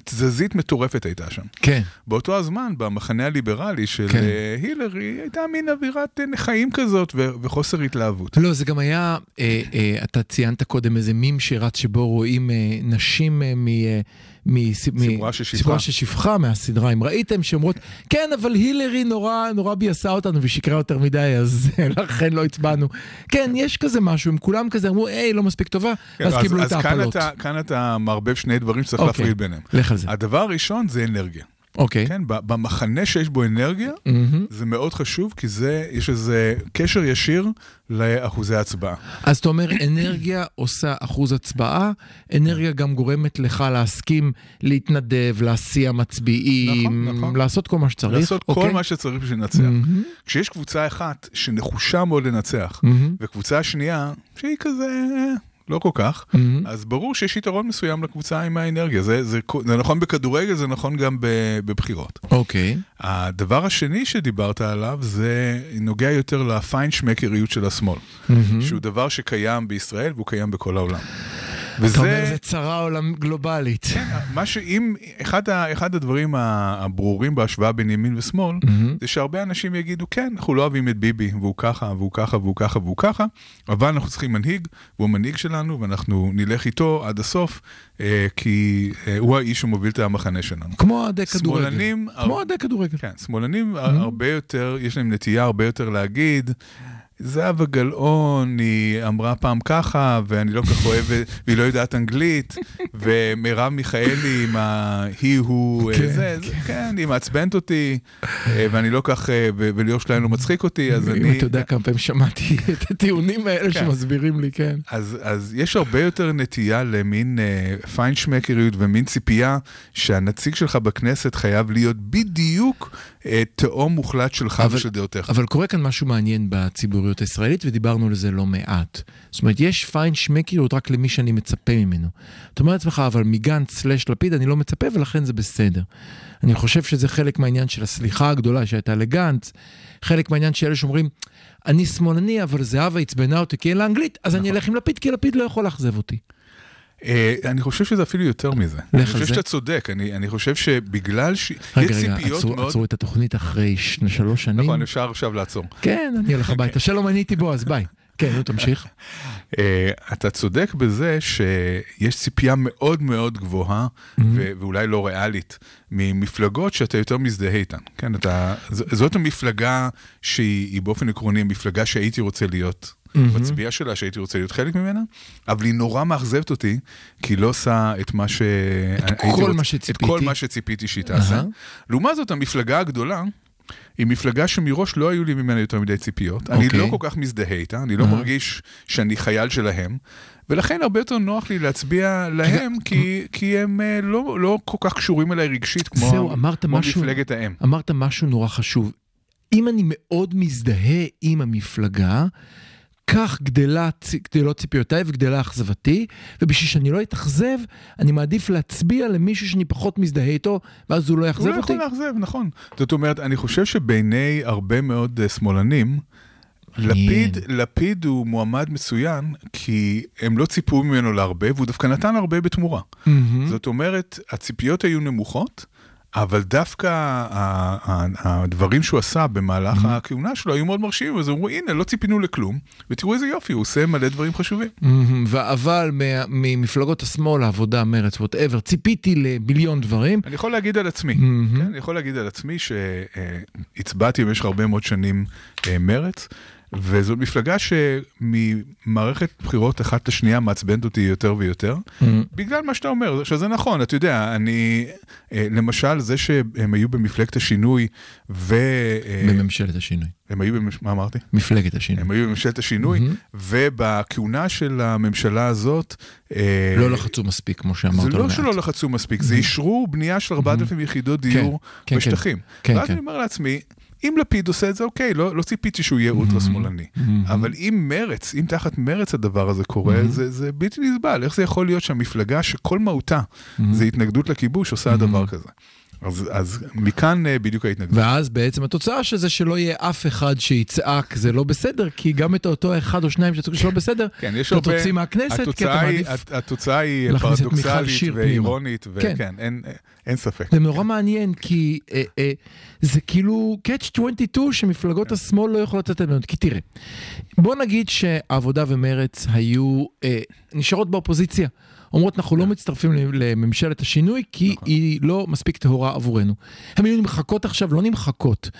תזזית מטורפת הייתה שם. כן. באותו הזמן, במחנה הליברלי של כן. אה, הילרי, הייתה מין אווירת אה, חיים כזאת ו- וחוסר התלהבות. לא, זה גם היה, אה, אה, אתה ציינת קודם איזה מים שרץ שבו רואים אה, נשים אה, מ... אה, מסיפורה ששפחה מהסדרה, אם ראיתם, שאומרות, כן, אבל הילרי נורא נורא ביאסה אותנו ושיקרה יותר מדי, אז [LAUGHS] לכן לא הצבענו. כן, יש כזה משהו, הם כולם כזה אמרו, היי, לא מספיק טובה, כן, אז קיבלו את ההפלות. אז כאן אתה מערבב שני דברים שצריך אוקיי, להפריד ביניהם. לך על זה. הדבר הראשון זה אנרגיה. אוקיי. כן, ב- במחנה שיש בו אנרגיה, מהמם. זה מאוד חשוב, כי זה, יש איזה קשר ישיר לאחוזי הצבעה. אז אתה אומר, אנרגיה עושה אחוז הצבעה, אנרגיה גם גורמת לך להסכים להתנדב, להסיע מצביעים, נכון, נכון. לעשות כל מה שצריך. לעשות כל אוקיי? מה שצריך בשביל לנצח. מהמם, כשיש קבוצה אחת שנחושה מאוד לנצח, מהמם, וקבוצה שנייה שהיא כזה אה, לא כל כך, מהמם. אז ברור שיש יתרון מסוים לקבוצה עם האנרגיה. זה, זה, זה נכון בכדורגל, זה נכון גם בבחירות. אוקיי. הדבר השני שדיברת עליו זה נוגע יותר לפיינשמקריות של השמאל, מהמם. שהוא דבר שקיים בישראל והוא קיים בכל העולם. אתה אומר, זה צרה עולם גלובלית. מה שאם, אחד, ה, אחד הדברים הברורים בהשוואה בין ימין ושמאל, מהמם. זה שהרבה אנשים יגידו, כן, אנחנו לא אוהבים את ביבי, והוא ככה, והוא ככה, והוא ככה, והוא ככה, אבל אנחנו צריכים מנהיג, והוא המנהיג שלנו, ואנחנו נלך איתו עד הסוף, אה, כי אה, הוא האיש שמוביל את המחנה שלנו. כמו אוהדי כדורגל. שמאלנים, כמו אוהדי כדורגל. כן, שמאלנים הרבה יותר, יש להם נטייה הרבה יותר להגיד, זהבה גלאון, היא אמרה פעם ככה, ואני לא כל כך אוהבת, והיא לא יודעת אנגלית, [LAUGHS] ומרב מיכאלי עם ה-he הוא, אה, כן, זה, זה, כן, היא מעצבנת אותי, אה, ואני לא כך, אה, וליאור שליין לא מצחיק אותי, אז אם אני... אתה יודע כמה פעמים שמעתי [LAUGHS] את הטיעונים האלה כן. שמסבירים לי, כן. אז, אז יש הרבה יותר נטייה למין אה, פיינשמקריות ומין ציפייה שהנציג שלך בכנסת חייב להיות בדיוק אה, תאום מוחלט שלך אבל- ושל דעותיך. אבל קורה כאן משהו מעניין בציבוריות הישראלית, ודיברנו על זה לא מעט. זאת אומרת, יש פיין שמקריות רק למי שאני מצפה ממנו. אתה אומר לעצמך, אבל מגנץ סלש לפיד אני לא מצפה, ולכן זה בסדר. אני חושב שזה חלק מהעניין של הסליחה הגדולה שהייתה לגנץ, חלק מהעניין של אלה שאומרים, אני שמאלני, אבל זהבה עצבנה אותי כי אין לה אנגלית, אז נכון. אני אלך עם לפיד, כי לפיד לא יכול לאכזב אותי. אה, אני חושב שזה אפילו יותר מזה. אני חושב זה. שאתה צודק, אני, אני חושב שבגלל ש... רגע, רגע, עצרו, מאוד... את התוכנית אחרי ש... שלוש שנים. נכון, אפשר עכשיו לעצור. כן, אני הולך הביתה. שלום, אני איתי בועז, ביי. כן, נו, תמשיך. אה, אתה צודק בזה שיש ציפייה מאוד מאוד גבוהה, ו- ואולי לא ריאלית, ממפלגות שאתה יותר מזדהה איתן. כן, אתה, זאת המפלגה שהיא היא באופן עקרוני המפלגה שהייתי רוצה להיות. מצביע שלה שהייתי רוצה להיות חלק ממנה, אבל היא נורא מאכזבת אותי, כי היא לא עושה את מה ש... הייתי כל רוצה- מה את שציפיתי. כל מה שציפיתי שהיא תעשה. אהה. לעומת זאת, המפלגה הגדולה, היא מפלגה שמראש לא היו לי ממנה יותר מדי ציפיות. אני אוקיי. לא כל כך מזדהה איתה, אני לא אהה. מרגיש שאני חייל שלהם, ולכן הרבה יותר נוח לי להצביע להם, כי, כי הם אה, לא, לא כל כך קשורים אליי רגשית כמו, זהו, אמרת כמו משהו- מפלגת האם. אמרת משהו נורא חשוב. אם אני מאוד מזדהה עם המפלגה, כך גדלה, גדלות ציפיותיי וגדלה אכזבתי, ובשביל שאני לא אתאכזב, אני מעדיף להצביע למישהו שאני פחות מזדהה איתו, ואז הוא לא הוא יאכזב לא אותי. יכול לאכזב, נכון. זאת אומרת, אני חושב שבעיני הרבה מאוד אה, שמאלנים. לפיד, לפיד הוא מועמד מצוין, כי הם לא ציפו ממנו להרבה, והוא דווקא נתן הרבה בתמורה. מהמם. זאת אומרת, הציפיות היו נמוכות, אבל דווקא הדברים שהוא עשה במהלך הכהונה שלו היו מאוד מרשימים, אז אמרו, הנה, לא ציפינו לכלום, ותראו איזה יופי, הוא עושה מלא דברים חשובים. מהמם. אבל ממפלגות השמאל, העבודה, מרץ, ווטאבר, ציפיתי למיליון דברים. אני יכול להגיד על עצמי, מהמם. כן, אני יכול להגיד על עצמי שהצבעתי במשך הרבה מאוד שנים אה, מרץ, וזאת מפלגה שממערכת בחירות אחת לשנייה מעצבנת אותי יותר ויותר, מהמם. בגלל מה שאתה אומר, שזה נכון, אתה יודע, אני, אה, למשל, זה שהם היו במפלגת השינוי, ו... אה, בממשלת השינוי. הם היו, במש... מה אמרתי? מפלגת השינוי. הם היו בממשלת השינוי, מהמם. ובכהונה של הממשלה הזאת... אה, לא לחצו מספיק, כמו שאמרת. זה לא מעט. שלא לחצו מספיק, זה אישרו בנייה של 4,000 יחידות דיור כן, בשטחים. כן, ואז כן. אני אומר לעצמי, אם לפיד עושה את זה, אוקיי, לא לא ציפיתי שהוא יהיה אולטרה שמאלני. אבל אם מרץ, אם תחת מרץ הדבר הזה קורה, זה זה בלתי נסבל. איך זה יכול להיות שהמפלגה שכל מהותה זה התנגדות לכיבוש עושה דבר כזה? אז, אז מכאן אה, בדיוק ההתנגדות. ואז בעצם התוצאה של זה שלא יהיה אף אחד שיצעק זה לא בסדר, כי גם את אותו אחד או שניים שיצעקו שלא בסדר, כן, אתה הרבה... תוציא מהכנסת, כי אתה מעדיף... הת- התוצאה היא פרדוקסלית. ואירונית, כן. וכן, אין- אין ספק. זה נורא מעניין, כי אה, אה, זה כאילו catch 22 שמפלגות השמאל לא יכולות לתת לנו. כי תראה, בוא נגיד שהעבודה ומרץ היו אה, נשארות באופוזיציה, אומרות אנחנו לא מצטרפים לממשלת השינוי כי נכון. היא לא מספיק טהורה עבורנו. הן היו נמחקות עכשיו, לא נמחקות.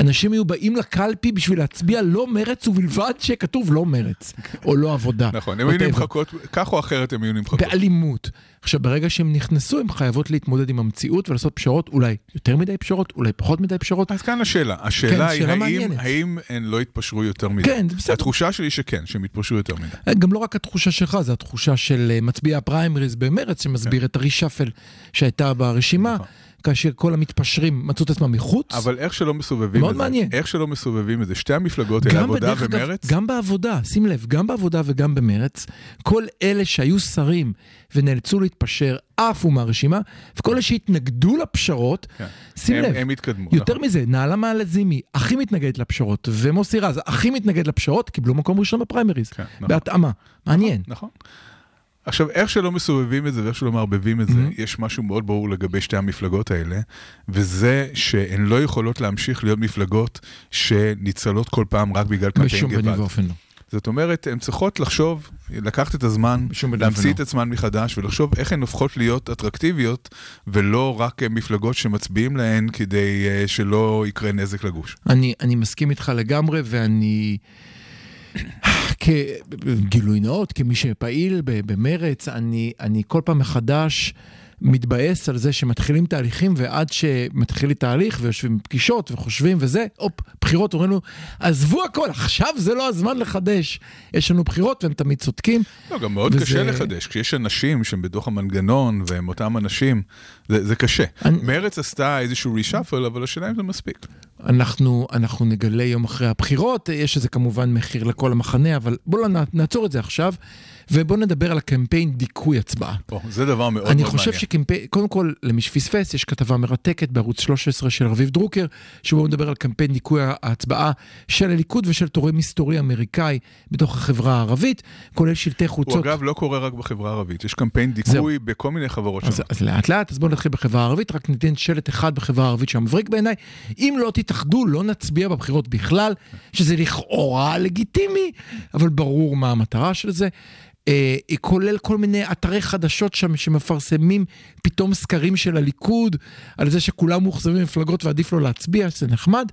אנשים היו באים לקלפי בשביל להצביע לא מרץ ובלבד שכתוב לא מרץ, [LAUGHS] או לא עבודה. נכון, הן היו whatever. נמחקות, כך או אחרת הן היו נמחקות. באלימות. עכשיו, ברגע שהן נכנסו, הן חייבות להתמודד עם המציאות ולעשות פשרות, אולי יותר מדי פשרות, אולי פחות מדי פשרות. אז כאן השאלה, השאלה כן, היא האם, מעניינת. האם הן לא יתפשרו יותר מדי. כן, זה בסדר. התחושה שלי שכן, שהן יתפשרו יותר מדי. גם לא רק התחושה שלך, זה התחושה של אה, מצביעי הפריימריז במרץ, שמסביר את הרישפל שהייתה ברשימה, נכון. כאשר כל המתפשרים מצאו את עצמם מחוץ. אבל איך שלא מסובבים מאוד את זה, מעניין. איך שלא מסובבים את זה, שתי המפלגות האלה, עבודה ומרץ, גם בעבודה, שים לב, גם בעבודה וגם במרץ, כל אלה שהיו שרים ונאלצו להתפשר עפו מהרשימה, וכל אלה שהתנגדו לפשרות, כן. שים הם- לב, הם התקדמו. יותר נכון. מזה, נעלמה לזימי הכי מתנגדת לפשרות, ומוסי רז הכי מתנגד לפשרות, קיבלו מקום ראשון בפריימריז, כן, נכון. בהתאמה. מעניין. נכון. עכשיו, איך שלא מסובבים את זה ואיך שלא מערבבים את זה, Mm-hmm. יש משהו מאוד ברור לגבי שתי המפלגות האלה, וזה שהן לא יכולות להמשיך להיות מפלגות שניצלות כל פעם רק בגלל קמפיין בשום פנים. ואופן לא. זאת אומרת, הן צריכות לחשוב, לקחת את הזמן, להמציא. את עצמן מחדש ולחשוב איך הן הופכות להיות אטרקטיביות, ולא רק מפלגות שמצביעים להן כדי אה, שלא יקרה נזק לגוש. אני, אני מסכים איתך לגמרי, ואני... כגילוי נאות, כמי שפעיל במרץ, אני, אני כל פעם מחדש מתבאס על זה שמתחילים תהליכים, ועד שמתחיל תהליך ויושבים פגישות וחושבים וזה, הופ, בחירות, אומרים לנו, עזבו הכל, עכשיו זה לא הזמן לחדש. יש לנו בחירות והם תמיד צודקים. לא, גם מאוד וזה- קשה לחדש, כשיש אנשים שהם בתוך המנגנון, והם אותם אנשים, זה, זה קשה. אני- מרץ עשתה איזשהו רישאפל, אבל השאלה אם זה מספיק. אנחנו, אנחנו נגלה יום אחרי הבחירות, יש לזה כמובן מחיר לכל המחנה, אבל בואו נעצור את זה עכשיו, ובואו נדבר על הקמפיין דיכוי הצבעה. או, זה דבר מאוד אני מאוד חושב מעניין. שקמפיין, קודם כל, למי שפספס, יש כתבה מרתקת בערוץ 13 של רביב דרוקר, שבו הוא מדבר על קמפיין דיכוי ההצבעה של הליכוד ושל תורם היסטורי אמריקאי בתוך החברה הערבית, כולל שלטי הוא חולצות. אגב לא קורה רק בחברה הערבית, יש קמפיין דיכוי בכל מיני חברות אז, שונות. אז לאט לאט, אז בואו נתחיל בחברה הערבית, רק ניתן שלט אחד בחברה הערבית שהמבריק בעיניי. אם לא תתאחדו, לא נצביע בבחירות בכלל, שזה לכאורה לגיטימי, אבל ברור מה המטרה של זה. אה, כולל כל מיני אתרי חדשות שם שמפרסמים פתאום סקרים של הליכוד, על זה שכולם מאוכזבים במפלגות ועדיף לא להצביע, שזה נחמד.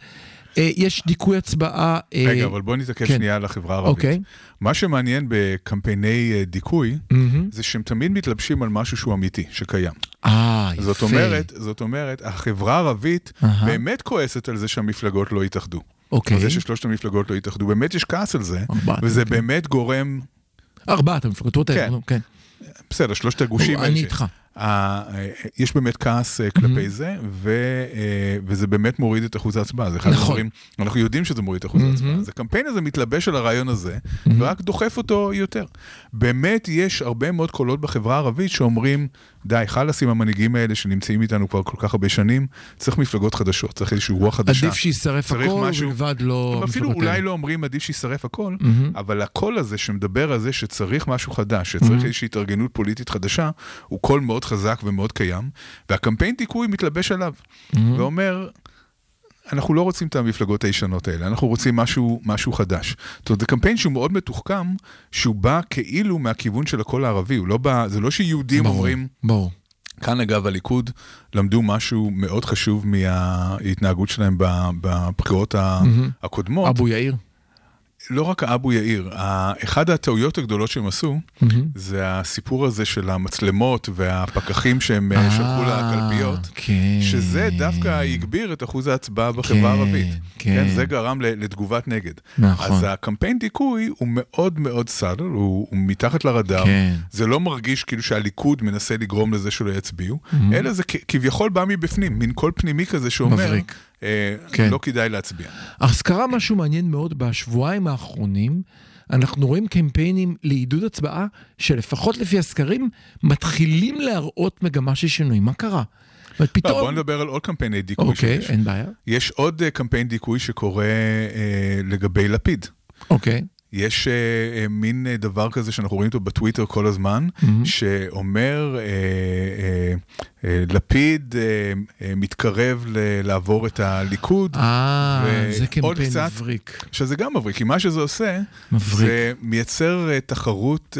אה, יש דיכוי הצבעה. אה, רגע, אבל בוא נתעכב כן. שנייה על החברה הערבית. אוקיי. מה שמעניין בקמפייני אה, דיכוי, מהמם. זה שהם תמיד מתלבשים על משהו שהוא אמיתי, שקיים. אה, יפה. זאת אומרת, זאת אומרת, החברה הערבית אהה. באמת כועסת על זה שהמפלגות לא יתאחדו. אוקיי. על זה ששלושת המפלגות לא יתאחדו, באמת יש כעס על זה, ארבעת, וזה כן. באמת גורם, ארבעת המפלגות כן. כן. בסדר, שלושת הגושים אני איתך. ה- יש באמת כעס אה, כלפי זה, אה, וזה באמת מוריד את אחוז ההצבעה. זה אחד נכון. הדברים, אנחנו יודעים שזה מוריד את אחוז ההצבעה. אז הקמפיין הזה מתלבש על הרעיון הזה, ורק דוחף אותו יותר. באמת יש הרבה מאוד קולות בחברה הערבית שאומרים, די, חלאס עם המנהיגים האלה שנמצאים איתנו כבר כל כך הרבה שנים, צריך מפלגות חדשות, צריך איזושהי רוח חדשה. עדיף שישרף צריך הכל, ובלבד לא... אפילו אולי. לא אומרים עדיף שישרף הכל. אבל הקול הזה שמדבר על זה שצריך משהו חדש, שצריך איזושהי התארגנות פוליטית חדשה, הוא קול מאוד חזק ומאוד קיים, והקמפיין דיכוי מתלבש עליו, ואומר, אנחנו לא רוצים את המפלגות הישנות האלה, אנחנו רוצים משהו, משהו חדש. זאת אומרת, זה קמפיין שהוא מאוד מתוחכם, שהוא בא כאילו מהכיוון של הקול הערבי, הוא לא בא, זה לא שיהודים ברור, אומרים, ברור. כאן אגב הליכוד למדו משהו מאוד חשוב מההתנהגות שלהם בבחירות ה- הקודמות. אבו יאיר. לא רק האבו יאיר, אחד הטעויות הגדולות שהם עשו, זה הסיפור הזה של המצלמות והפקחים שהם אה, שלחו לקלפיות, כן. שזה דווקא הגביר את אחוז ההצבעה בחברה כן, הערבית. כן. כן, זה גרם לתגובת נגד. נכון. אז הקמפיין דיכוי הוא מאוד מאוד סאדל, הוא, הוא מתחת לרדאר. זה לא מרגיש כאילו שהליכוד מנסה לגרום לזה שלא יצביעו, אלא זה כביכול בא מבפנים, מין קול פנימי כזה שאומר, מבריק. אה, כן. לא כדאי להצביע. אז קרה משהו מעניין מאוד בשבועיים האחרונים. אנחנו רואים קמפיינים לעידוד הצבעה, שלפחות לפי הסקרים, מתחילים להראות מגמה של שינוי. מה קרה? אומרת, לא, פתאום... בוא נדבר על עוד קמפייני דיכוי אוקיי, שיש. אין בעיה. יש עוד אה, קמפיין דיכוי שקורה אה, לגבי לפיד. אוקיי. יש אה, מין אה, דבר כזה שאנחנו רואים אותו בטוויטר כל הזמן, שאומר, אה, אה, אה, לפיד אה, מתקרב לעבור את הליכוד. אה, זה קמפיין מבריק. שזה גם מבריק, כי מה שזה עושה, מבריק. זה מייצר תחרות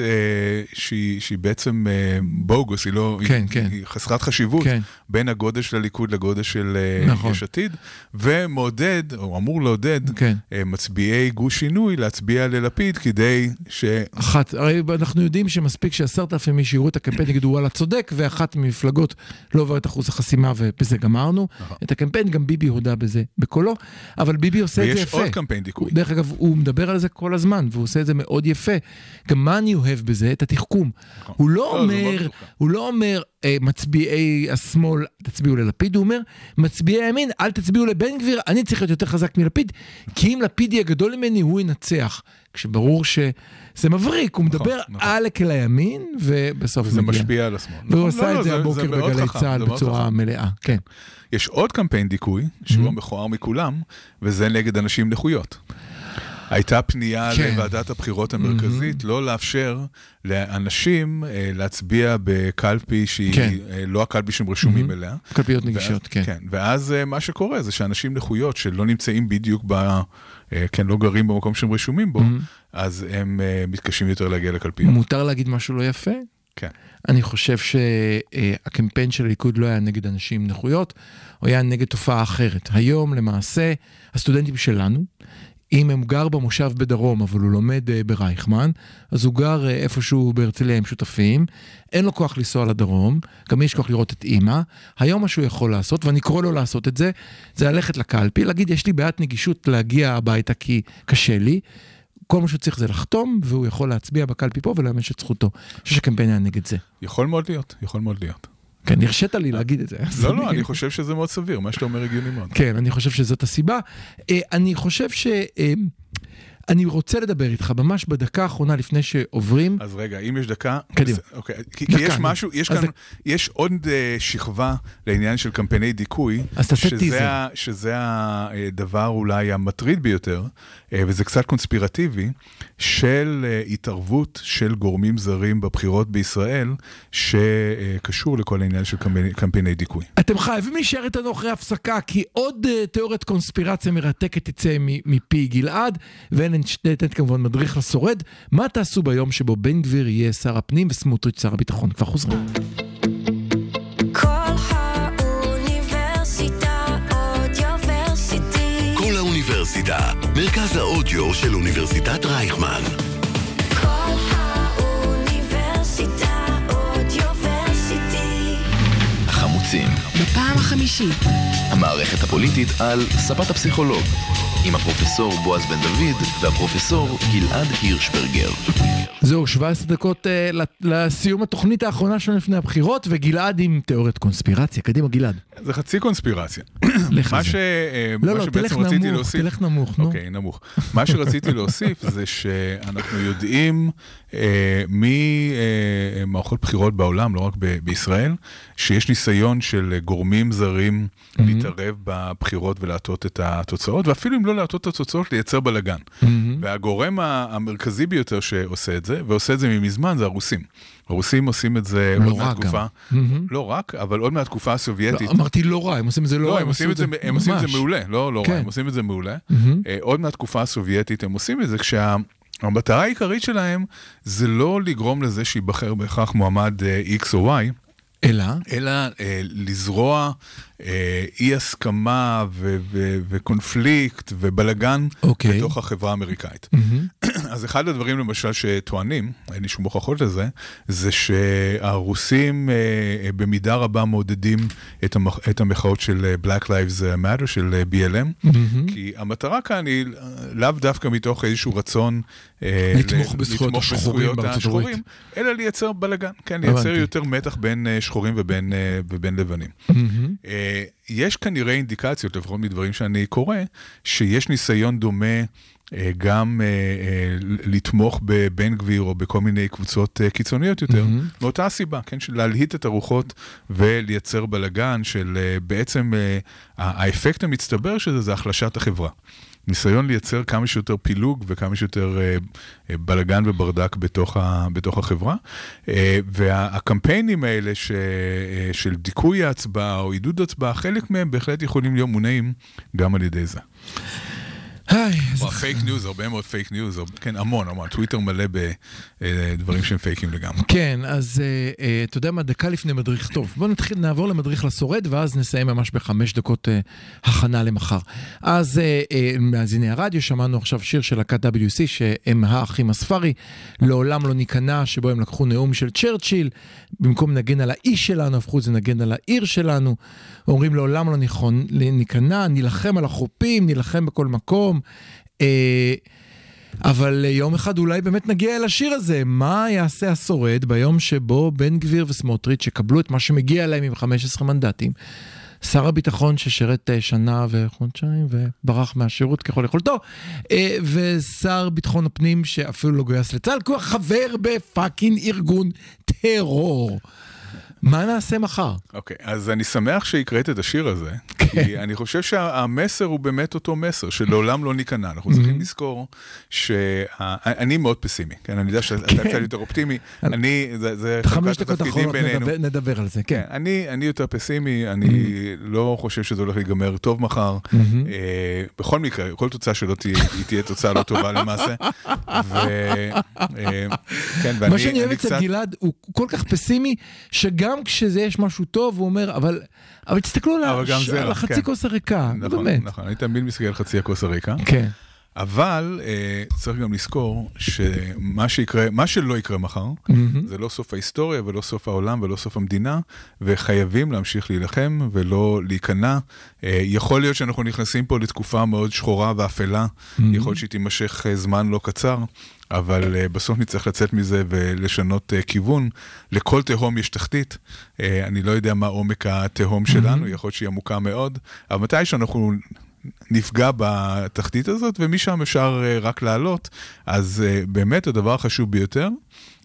שהיא, שהיא בעצם בוגוס, היא לא, כן, היא, כן. היא חסרת חשיבות, כן. בין הגודל של הליכוד לגודל של נכון. יש עתיד, ומעודד, או אמור לעודד, כן. מצביעי גוש שינוי להצביע ללפיד כדי ש... אחת, הרי אנחנו יודעים שמספיק שעשרת אלפים איש יראו את הקמפיין, יגידו וואלה צודק, ואחת ממפלגות לא עובר את אחוז החסימה ובזה גמרנו. נכון. את הקמפיין, גם ביבי הודה בזה בקולו, אבל ביבי עושה את זה יפה. ויש עוד קמפיין דיכוי. דרך אגב, הוא מדבר על זה כל הזמן, והוא עושה את זה מאוד יפה. גם מה אני אוהב בזה? את התחכום. נכון. הוא לא, לא אומר, הוא לא אומר, מצביעי השמאל, תצביעו ללפיד, הוא אומר, מצביעי הימין, אל תצביעו לבן גביר, אני צריך להיות יותר חזק מלפיד, כי אם לפיד יהיה גדול ממני, הוא ינצח. כשברור שזה מבריק, הוא נכון, מדבר נכון. עלק אל הימין, ובסוף וזה מגיע. משפיע על השמאל. והוא נכון, עשה לא, את זה הבוקר בגלי צה"ל בצורה מלאה, כן. יש עוד קמפיין דיכוי, שהוא mm-hmm. המכוער מכולם, וזה נגד אנשים נכויות. הייתה פנייה כן. לוועדת הבחירות המרכזית mm-hmm. לא לאפשר לאנשים אה, להצביע בקלפי שהיא כן. אה, לא הקלפי שהם רשומים mm-hmm. אליה. קלפיות נגישות, כן. כן. ואז אה, מה שקורה זה שאנשים נכויות שלא נמצאים בדיוק ב... אה, כן, לא גרים במקום שהם רשומים בו, mm-hmm. אז הם אה, מתקשים יותר להגיע לקלפיות. מותר להגיד משהו לא יפה? כן. אני חושב שהקמפיין של הליכוד לא היה נגד אנשים עם נכויות, הוא היה נגד תופעה אחרת. היום למעשה הסטודנטים שלנו, אם הם גר במושב בדרום, אבל הוא לומד uh, ברייכמן, אז הוא גר uh, איפשהו בהרצליה עם שותפים, אין לו כוח לנסוע לדרום, גם יש כוח לראות את אימא. היום מה שהוא יכול לעשות, ואני קורא לו לעשות את זה, זה ללכת לקלפי, להגיד, יש לי בעיית נגישות להגיע הביתה כי קשה לי. כל מה שהוא צריך זה לחתום, והוא יכול להצביע בקלפי פה ולממש את זכותו. אני חושב שקמפיין היה נגד זה. יכול מאוד להיות, יכול מאוד להיות. כן, הרשית לי להגיד את זה. לא, לא, אני חושב שזה מאוד סביר, מה שאתה אומר הגיוני מאוד. כן, אני חושב שזאת הסיבה. אה, אני חושב ש... אה, אני רוצה לדבר איתך ממש בדקה האחרונה לפני שעוברים. אז רגע, אם יש דקה... קדימה. אוקיי, כי, דקה, כי יש משהו, יש כאן, יש עוד uh, שכבה לעניין של קמפייני דיכוי. אז תעשה טיזר. שזה הדבר אולי המטריד ביותר, uh, וזה קצת קונספירטיבי, של uh, התערבות של גורמים זרים בבחירות בישראל, שקשור לכל העניין של קמפייני, דיכוי. אתם חייבים להישאר איתנו אחרי הפסקה, כי עוד uh, תיאוריית קונספירציה מרתקת תצא מפי גלעד, ואין ניתן כמובן מדריך לשורד. מה תעשו ביום שבו בן גביר יהיה שר הפנים וסמוטריץ' שר הביטחון? כבר חוזרים. האוניברסיטה, מרכז האודיו של אוניברסיטת רייכמן. כל האוניברסיטה אודיוורסיטי. החמוצים. בפעם החמישית. המערכת הפוליטית על ספת הפסיכולוג. עם הפרופסור בועז בן דוד והפרופסור גלעד הירשברגר. זהו, 17 דקות uh, לסיום התוכנית האחרונה שלנו לפני הבחירות, וגלעד עם תיאוריית קונספירציה. קדימה, גלעד. זה חצי קונספירציה. מה, ש... לא, מה לא, תלך נמוך, להוסיף... תלך נמוך, נו. אוקיי, נמוך. מה שרציתי להוסיף זה שאנחנו יודעים אה, ממערכות אה, בחירות בעולם, לא רק ב- בישראל, שיש ניסיון של גורמים זרים mm-hmm. להתערב בבחירות ולהטות את התוצאות, ואפילו אם לא להטות את התוצאות, לייצר בלאגן. Mm-hmm. והגורם המרכזי ביותר שעושה את זה, ועושה את זה ממזמן, זה הרוסים. הרוסים עושים את זה לא עוד מהתקופה, mm-hmm. לא רק, אבל עוד מהתקופה הסובייטית. לא, אמרתי לא רע, הם עושים את זה לא, לא רע, הם, עושים את זה, הם עושים את זה מעולה, לא לא כן. רע, הם עושים את זה מעולה. Mm-hmm. עוד מהתקופה הסובייטית הם עושים את זה כשה... המטרה העיקרית שלהם זה לא לגרום לזה שייבחר בהכרח מועמד uh, X או Y, אלא? אלא אה, לזרוע אי הסכמה ו- ו- וקונפליקט ובלגן okay. אוקיי. בתוך החברה האמריקאית. Mm-hmm. אז אחד הדברים למשל שטוענים, אין לי שום הוכחות לזה, זה שהרוסים אה, אה, במידה רבה מעודדים את, המח- את המחאות של אה, Black Lives Matter, של אה, BLM, mm-hmm. כי המטרה כאן היא לאו דווקא מתוך איזשהו רצון אה, לתמוך בזכויות השחורים הברית, אלא לייצר בלגן, כן, לייצר יותר מתח בין אה, שחורים ובין, אה, ובין לבנים. Mm-hmm. יש כנראה אינדיקציות, לפחות מדברים שאני קורא, שיש ניסיון דומה אה, גם אה, אה, לתמוך בבן גביר או בכל מיני קבוצות קיצוניות יותר, mm-hmm. מאותה הסיבה, כן, של להלהיט את הרוחות ולייצר בלגן של בעצם האפקט המצטבר של זה זה החלשת החברה. ניסיון לייצר כמה שיותר פילוג וכמה שיותר אה, אה, בלגן וברדק בתוך, ה, בתוך החברה. אה, והקמפיינים האלה ש, של דיכוי ההצבעה או עידוד הצבעה, חלק מהם בהחלט יכולים להיות מונעים גם על ידי זה. או הפייק ניוז, הרבה מאוד פייק ניוז, כן, המון, המון, טוויטר מלא בדברים שהם פייקים לגמרי. כן, אז אה, אה, אתה יודע מה, דקה לפני מדריך טוב. בוא נתחיל, נעבור למדריך לשורד, ואז נסיים ממש בחמש דקות אה, הכנה למחר. אז אה, אה, מאזיני הרדיו, שמענו עכשיו שיר של להקת WC, שהם האחים הספארי, לעולם לא ניכנע, שבו הם לקחו נאום של צ'רצ'יל, במקום לנגן על האיש שלנו, הפכו את זה לנגן על העיר שלנו. אומרים לעולם לא ניכנע, נילחם על החופים, נילחם בכל מקום. אה, אבל אה, יום אחד אולי באמת נגיע אל השיר הזה. מה יעשה השורד ביום שבו בן גביר וסמוטריץ' יקבלו את מה שמגיע להם עם 15 מנדטים? שר הביטחון ששירת אה, שנה וחודשיים וברח מהשירות ככל יכולתו, ושר ביטחון הפנים שאפילו לא גויס לצה"ל, כי הוא חבר בפאקינג ארגון טרור. מה נעשה מחר? אוקיי, אז אני שמח שהקראת את השיר הזה, כן. כי אני חושב שהמסר הוא באמת אותו מסר, שלעולם לא ניכנע. אנחנו צריכים לזכור שאני מאוד פסימי, כן? אני יודע שאתה כן. קצת יותר אופטימי, אני, זה זה חמש דקות אחרונות. נדבר, נדבר על זה, כן. כן, אני, אני יותר פסימי, אני לא חושב שזה הולך להיגמר טוב מחר. אה, בכל מקרה, כל תוצאה שלא תהיה, היא תהיה תוצאה לא טובה למעשה. ו... אה, כן, ואני מה שאני אוהב אצל קצת- גלעד, הוא כל כך פסימי, שגם כשזה יש משהו טוב, הוא אומר, אבל, אבל תסתכלו על אבל גם לא, החצי כן. כוס הריקה, נכון, באמת. נכון, אני תמיד מסתכל על חצי הכוס הריקה. כן. אבל אה, צריך גם לזכור שמה שיקרה, מה שלא יקרה מחר, זה לא סוף ההיסטוריה ולא סוף העולם ולא סוף המדינה, וחייבים להמשיך להילחם ולא להיכנע. אה, יכול להיות שאנחנו נכנסים פה לתקופה מאוד שחורה ואפלה, יכול להיות שהיא תימשך אה, זמן לא קצר. אבל uh, בסוף נצטרך לצאת מזה ולשנות uh, כיוון. לכל תהום יש תחתית. Uh, אני לא יודע מה עומק התהום שלנו, יכול להיות שהיא עמוקה מאוד, אבל מתי שאנחנו נפגע בתחתית הזאת, ומשם אפשר אה, רק לעלות. אז אה, באמת הדבר החשוב ביותר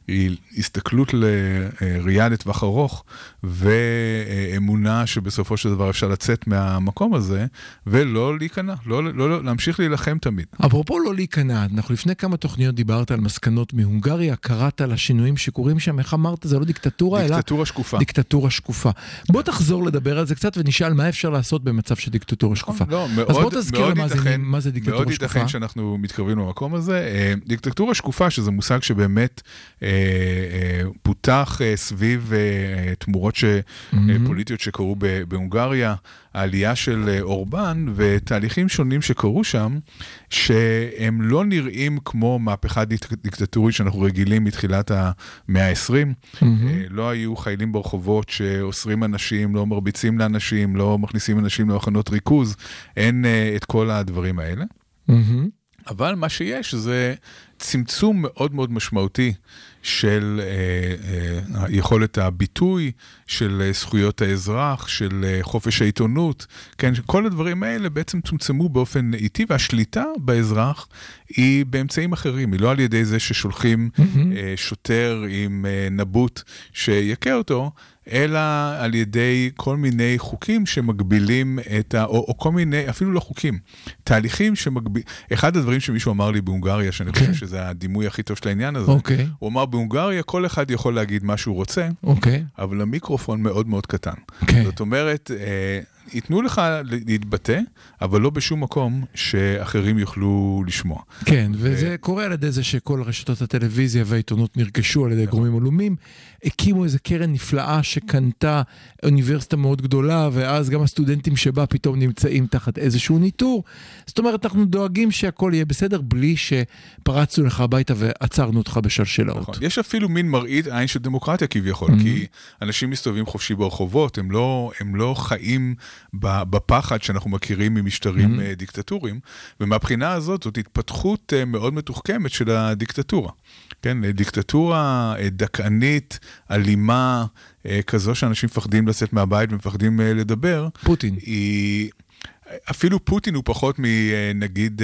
היא הסתכלות לראייה לטווח ארוך, ואמונה שבסופו של דבר אפשר לצאת מהמקום הזה, ולא להיכנע, לא, לא, לא, להמשיך להילחם תמיד. אפרופו לא להיכנע, אנחנו לפני כמה תוכניות דיברת על מסקנות מהונגריה, קראת לשינויים שקורים שם, איך אמרת? זה לא דיקטטורה, אלא דיקטטורה שקופה. דיקטטורה שקופה. בוא תחזור לדבר על זה קצת ונשאל מה אפשר לעשות במצב של דיקטטורה שקופה. לא, מאוד, אז בוא תזכיר מאוד ייתכן- מה זה דיקטטורה מאוד שקופה. ייתכן שאנחנו מתקרבים למקום הזה. אה, דיקטטורה שקופה, שזה מושג שבאמת אה, פותח אה, סביב אה, תמורות ש, אה, פוליטיות שקרו בהונגריה, העלייה של אה, אורבן ותהליכים שונים שקרו שם, שהם לא נראים כמו מהפכה דיק- דיקטטורית שאנחנו רגילים מתחילת המאה ה-20. אה, לא היו חיילים ברחובות שאוסרים אנשים, לא מרביצים לאנשים, לא מכניסים אנשים למחנות ריכוז, אין את כל הדברים האלה. מהמם. אבל מה שיש זה צמצום מאוד מאוד משמעותי של אה, אה, יכולת הביטוי, של אה, זכויות האזרח, של אה, חופש העיתונות, כן, כל הדברים האלה בעצם צומצמו באופן איטי, והשליטה באזרח היא באמצעים אחרים, היא לא על ידי זה ששולחים אה, שוטר עם אה, נבוט שיכה אותו, אלא על ידי כל מיני חוקים שמגבילים את ה... או, או כל מיני, אפילו לא חוקים, תהליכים שמגבילים... אחד הדברים שמישהו אמר לי בהונגריה, שאני חושב שזה הדימוי הכי טוב של העניין הזה, אוקיי, הוא אמר, בהונגריה כל אחד יכול להגיד מה שהוא רוצה, אוקיי, אבל המיקרופון מאוד מאוד קטן. כן. זאת אומרת, אה, ייתנו לך להתבטא, אבל לא בשום מקום שאחרים יוכלו לשמוע. כן, וזה קורה על ידי זה שכל רשתות הטלוויזיה והעיתונות נרכשו על ידי גורמים עלומים, הקימו איזה קרן נפלאה שקנתה אוניברסיטה מאוד גדולה, ואז גם הסטודנטים שבה פתאום נמצאים תחת איזשהו ניטור. זאת אומרת, אנחנו דואגים שהכל יהיה בסדר בלי שפרצנו לך הביתה ועצרנו אותך בשלשלאות. נכון. יש אפילו מין מראית עין של דמוקרטיה כביכול, Mm-hmm. כי אנשים מסתובבים חופשי ברחובות, הם לא, הם לא חיים בפחד שאנחנו מכירים ממשטרים Mm-hmm. אה, דיקטטוריים, ומהבחינה הזאת זאת התפתחות אה, מאוד מתוחכמת של הדיקטטורה. כן, אה, דיקטטורה דכאנית, אלימה, כזו שאנשים מפחדים לצאת מהבית ומפחדים לדבר, פוטין. היא... אפילו פוטין הוא פחות מנגיד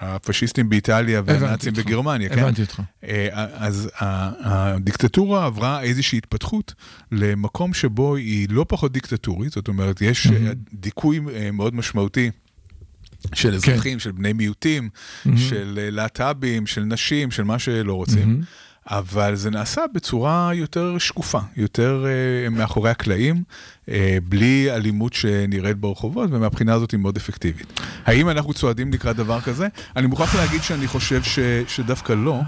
הפשיסטים באיטליה והנאצים. בגרמניה, כן? הבנתי אותך. אה, אז הדיקטטורה עברה איזושהי התפתחות למקום שבו היא לא פחות דיקטטורית, זאת אומרת, יש אה, דיכוי אה, מאוד משמעותי של אזרחים, של בני מיעוטים, של אה, להט"בים, של נשים, של מה שלא רוצים. אבל זה נעשה בצורה יותר שקופה, יותר uh, מאחורי הקלעים, uh, בלי אלימות שנראית ברחובות, ומהבחינה הזאת היא מאוד אפקטיבית. האם אנחנו צועדים לקראת דבר כזה? אני מוכרח להגיד שאני חושב ש, שדווקא לא.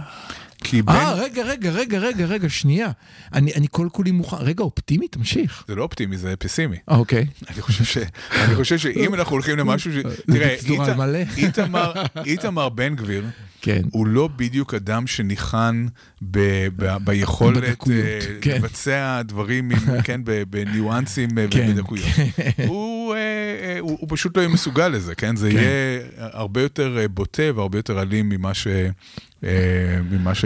כי בין... אה, רגע, רגע, רגע, רגע, רגע, שנייה. אני, אני כל כולי מוכן. רגע, אופטימי, תמשיך. זה לא אופטימי, זה פסימי. אה, אוקיי. אני חושב, ש... אני חושב שאם אנחנו הולכים למשהו ש... תראה, איתמר בן גביר, כן. הוא לא בדיוק אדם שניחן ב, ב, ביכולת בדקויות, אה, כן. לבצע דברים, עם, [LAUGHS] כן, בניואנסים אה, כן, ובדקויות. הוא, אה, אה, הוא, הוא פשוט לא יהיה מסוגל לזה, כן? זה כן. יהיה הרבה יותר בוטה והרבה יותר אלים ממה ש... אה, ממה ש...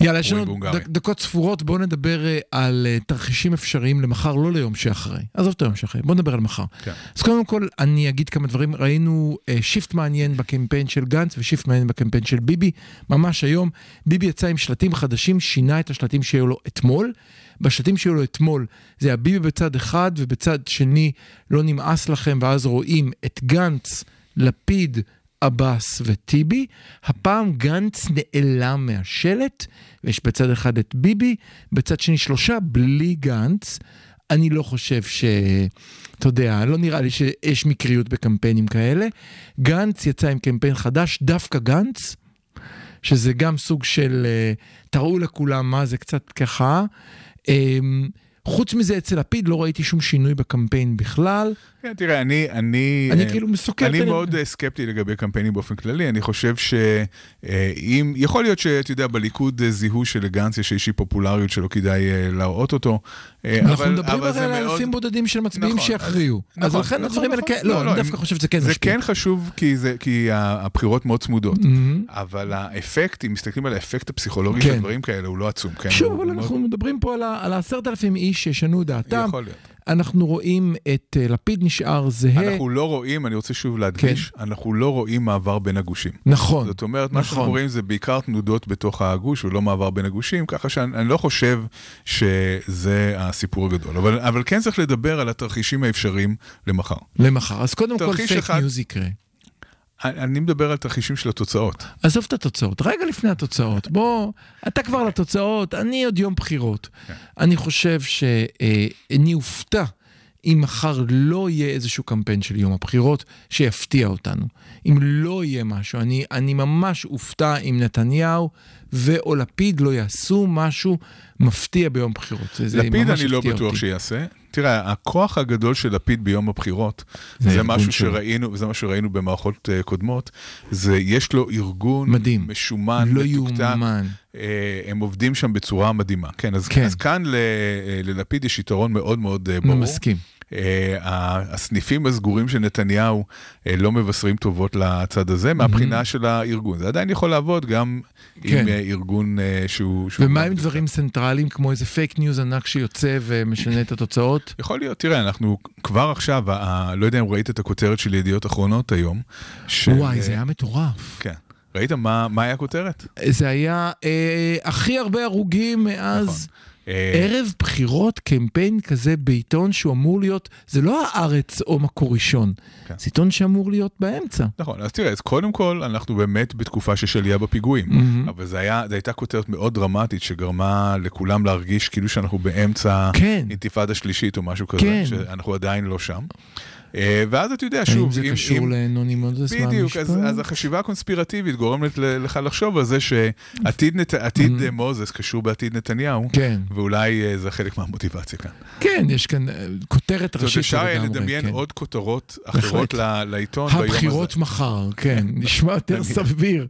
יאללה, יש לנו. דק- דקות ספורות, בואו נדבר אה, על אה, תרחישים אפשריים למחר, לא ליום שאחרי. עזוב את היום שאחרי, בואו נדבר על מחר. כן. אז קודם כל, אני אגיד כמה דברים. ראינו אה, shift מעניין בקמפיין של גנץ ו shift מעניין בקמפיין של ביבי. ממש היום, ביבי יצא עם שלטים חדשים, שינה את השלטים שהיו לו אתמול. בשלטים שהיו לו אתמול, זה היה ביבי בצד אחד, ובצד שני, לא נמאס לכם, ואז רואים את גנץ, לפיד, עבאס וטיבי. הפעם גנץ נעלם מהשלט, ויש בצד אחד את ביבי, בצד שני שלושה בלי גנץ. אני לא חושב ש... אתה יודע, לא נראה לי שיש מקריות בקמפיינים כאלה. גנץ יצא עם קמפיין חדש, דווקא גנץ, שזה גם סוג של אה, תראו לכולם מה זה קצת ככה. חוץ מזה, אצל לפיד לא ראיתי שום שינוי בקמפיין בכלל. כן, תראה, אני... אני, אני אה, כאילו מסוקר... אני את ה- מאוד אה, סקפטי לגבי קמפיינים באופן כללי, אני חושב שאם, יכול להיות שאתה יודע, בליכוד אה, זיהו שלגנץ יש איזושהי פופולריות שלא כדאי אה, להראות אותו. אה, אנחנו מדברים הרי זה על אלפים בודדים של מצביעים נכון, שיכריעו. אז- נכון, לכן נכון, הדברים האלה. כן, לא, לא, אני לא, דווקא חושב שזה כן זה משפיע. כן חשוב כי, זה, הבחירות מאוד צמודות. אבל האפקט, אם מסתכלים על האפקט הפסיכולוגי כן. של דברים כאלה, הוא לא עצום. כן? שוב, אבל אנחנו מדברים פה על העשרת אלפים איש שישנו דעתם. יכול להיות. אנחנו רואים את אה, לפיד נשאר זהה. אנחנו לא רואים, אני רוצה שוב להדגיש, אנחנו לא רואים מעבר בין הגושים. נכון. זאת אומרת, מה נכון. שאנחנו רואים זה בעיקר תנודות בתוך הגוש ולא מעבר בין הגושים, ככה שאני אני לא חושב שזה הסיפור הגדול. אבל, אבל כן צריך לדבר על התרחישים האפשריים למחר. למחר. אז קודם כל פייק אחד- ניוז יקרה. אני מדבר על תרחישים של התוצאות. עזוב את התוצאות, רגע לפני התוצאות. בוא, אתה כבר לתוצאות, אני עוד יום בחירות. כן. אני חושב שאני אופתע אם מחר לא יהיה איזשהו קמפיין של יום הבחירות שיפתיע אותנו. אם לא יהיה משהו, אני, אני ממש אופתע אם נתניהו ואו לפיד לא יעשו משהו מפתיע ביום בחירות. זה, לפיד אני לא בטוח אותי. שיעשה. תראה, הכוח הגדול של לפיד ביום הבחירות, זה זה, משהו. שראינו, זה מה שראינו במערכות אה, קודמות, זה יש לו ארגון מדהים. משומן, לא מתוקתק. אה, הם עובדים שם בצורה מדהימה. כן, אז, כן. אז כאן ל, אה, ללפיד יש יתרון מאוד מאוד אה, ברור. מסכים. אה, הסניפים הסגורים של נתניהו אה, לא מבשרים טובות לצד הזה מהבחינה של הארגון. זה עדיין יכול לעבוד גם כן. עם אה, ארגון שהוא... שהוא ומה עם. דברים סנטרליים כמו איזה פייק ניוז ענק שיוצא ומשנה את התוצאות? [LAUGHS] יכול להיות, תראה, אנחנו כבר עכשיו, לא יודע אם ראית את הכותרת של ידיעות אחרונות היום. של, וואי, זה היה מטורף. כן. ראית מה, מה היה הכותרת? זה היה אה, הכי הרבה הרוגים מאז נכון. ערב בחירות, קמפיין כזה בעיתון שהוא אמור להיות, זה לא הארץ או מקור ראשון, כן. זה עיתון שאמור להיות באמצע. נכון, אז תראה, אז קודם כל, אנחנו באמת בתקופה שיש עלייה בפיגועים. מהמם. אבל זו הייתה כותרת מאוד דרמטית שגרמה לכולם להרגיש כאילו שאנחנו באמצע כן. אינתיפאדה שלישית או משהו כזה, כן. שאנחנו עדיין לא שם. אה, ואז אתה יודע, שוב, זה קשור לנוני מוזס בדיוק, אז, מהמשפט? אז החשיבה הקונספירטיבית גורמת לך לחשוב על זה שעתיד נת... עתיד אה, מוזס קשור בעתיד נתניהו, כן, ואולי אה, זה חלק מהמוטיבציה כאן. כן, יש כאן כותרת זאת ראשית אפשר היה לגמרי, לדמיין כן. עוד כותרות אחרות ל- לעיתון ביום הזה. הבחירות מחר, כן, [LAUGHS] נשמע יותר סביר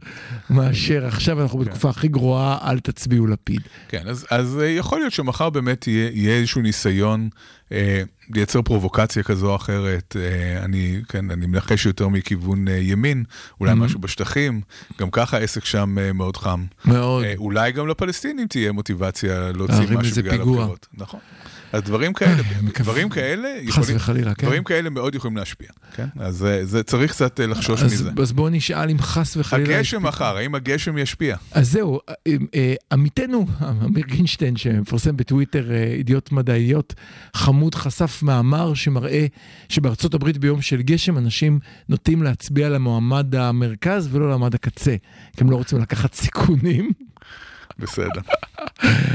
מאשר עכשיו אנחנו כן. בתקופה הכי גרועה, אל תצביעו לפיד. כן, אז, אז יכול להיות שמחר באמת יהיה, יהיה איזשהו ניסיון אה, לייצר פרובוקציה כזו או אחרת. אה, אני, כן, אני מנחש יותר מכיוון אה, ימין, אולי Mhm. משהו בשטחים, גם ככה העסק שם אה, מאוד חם. מאוד. אולי גם לפלסטינים תהיה מוטיבציה להוציא משהו בגלל. הבחירות. נכון. אז דברים כאלה, מקווה- דברים כאלה, חס וחלילה, כן. דברים כאלה מאוד יכולים להשפיע, כן? אז זה- זה צריך קצת אה, לחשוש מזה. אז בואו נשאל אם חס וחלילה... הגשם מחר, האם הגשם ישפיע? אז זהו, אה, אה, עמיתנו, אמיר גינשטיין, שמפרסם בטוויטר אה, ידיעות מדעיות, חמוד חשף מאמר שמראה שבארצות הברית ביום של גשם אנשים נוטים להצביע למועמד המרכז ולא למועמד הקצה, כי הם לא רוצים לקחת סיכונים. בסדר.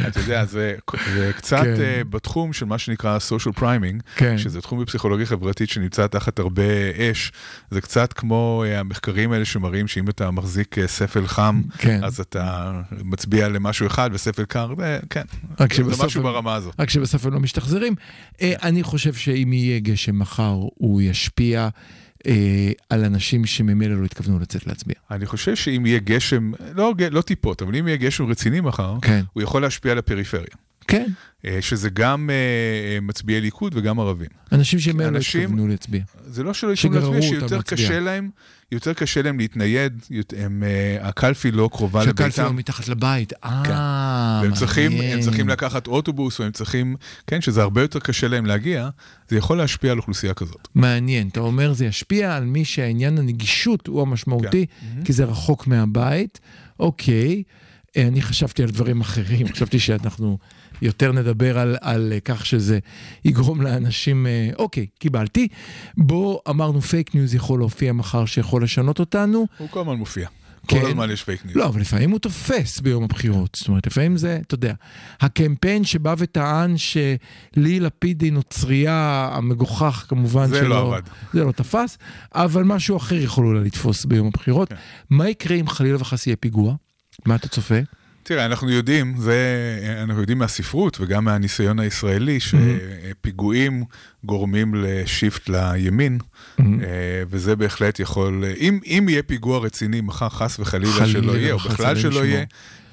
אתה יודע, זה, זה קצת כן. כן. בתחום של מה שנקרא social priming, כן. שזה תחום בפסיכולוגיה חברתית שנמצא תחת הרבה אש. זה קצת כמו אה, המחקרים האלה שמראים שאם אתה מחזיק אה, ספל חם, כן. אז אתה מצביע למשהו אחד וספל קר, זה, כן, זה משהו ברמה הזאת. רק הם לא משתחזרים. אה, אני חושב שאם יהיה גשם מחר, הוא ישפיע אה, על אנשים שממילא לא התכוונו לצאת להצביע. אני חושב שאם יהיה גשם, לא, לא טיפות, אבל אם יהיה גשם רציני מחר, כן. הוא יכול להשפיע על הפריפריה. כן, אה, שזה גם אה, אה, מצביעי ליכוד וגם ערבים. אנשים שממילא לא התכוונו להצביע. זה לא שלא יכולים להצביע, שיותר. קשה להם, יותר קשה להם להתנייד, הם, הקלפי לא קרובה שהקלפי לא לביתם. מתחת לבית. אה, והם צריכים, הם. צריכים לקחת אוטובוס, או הם צריכים, כן, שזה הרבה יותר קשה להם להגיע, זה יכול להשפיע על אוכלוסייה כזאת. מעניין, אתה אומר זה ישפיע על מי שהעניין הנגישות הוא המשמעותי, כן. כי זה רחוק מהבית. אוקיי, אני חשבתי על דברים אחרים, [LAUGHS] חשבתי שאנחנו יותר נדבר על, על אה, כך שזה יגרום לאנשים, אה, אוקיי, קיבלתי. בוא, אמרנו פייק ניוז יכול להופיע מחר שיכול לשנות אותנו. הוא כל הזמן מופיע. כן. כל הזמן יש פייק ניוז. לא, אבל לפעמים הוא תופס ביום הבחירות. זאת אומרת, לפעמים זה, אתה יודע, הקמפיין שבא וטען שליהי לפיד היא נוצרייה המגוחך, כמובן זה שלא... לא עבד. זה לא תפס, אבל משהו אחר יכול אולי לתפוס ביום הבחירות. כן. מה יקרה אם חלילה וחס יהיה פיגוע? מה אתה צופה? תראה, אנחנו יודעים, זה, אנחנו יודעים מהספרות וגם מהניסיון הישראלי, שפיגועים גורמים לשיפט לימין, אה, וזה בהחלט יכול, אם, אם יהיה פיגוע רציני מחר חס וחלילה חלילה שלא יהיה, או בכלל שלא. יהיה,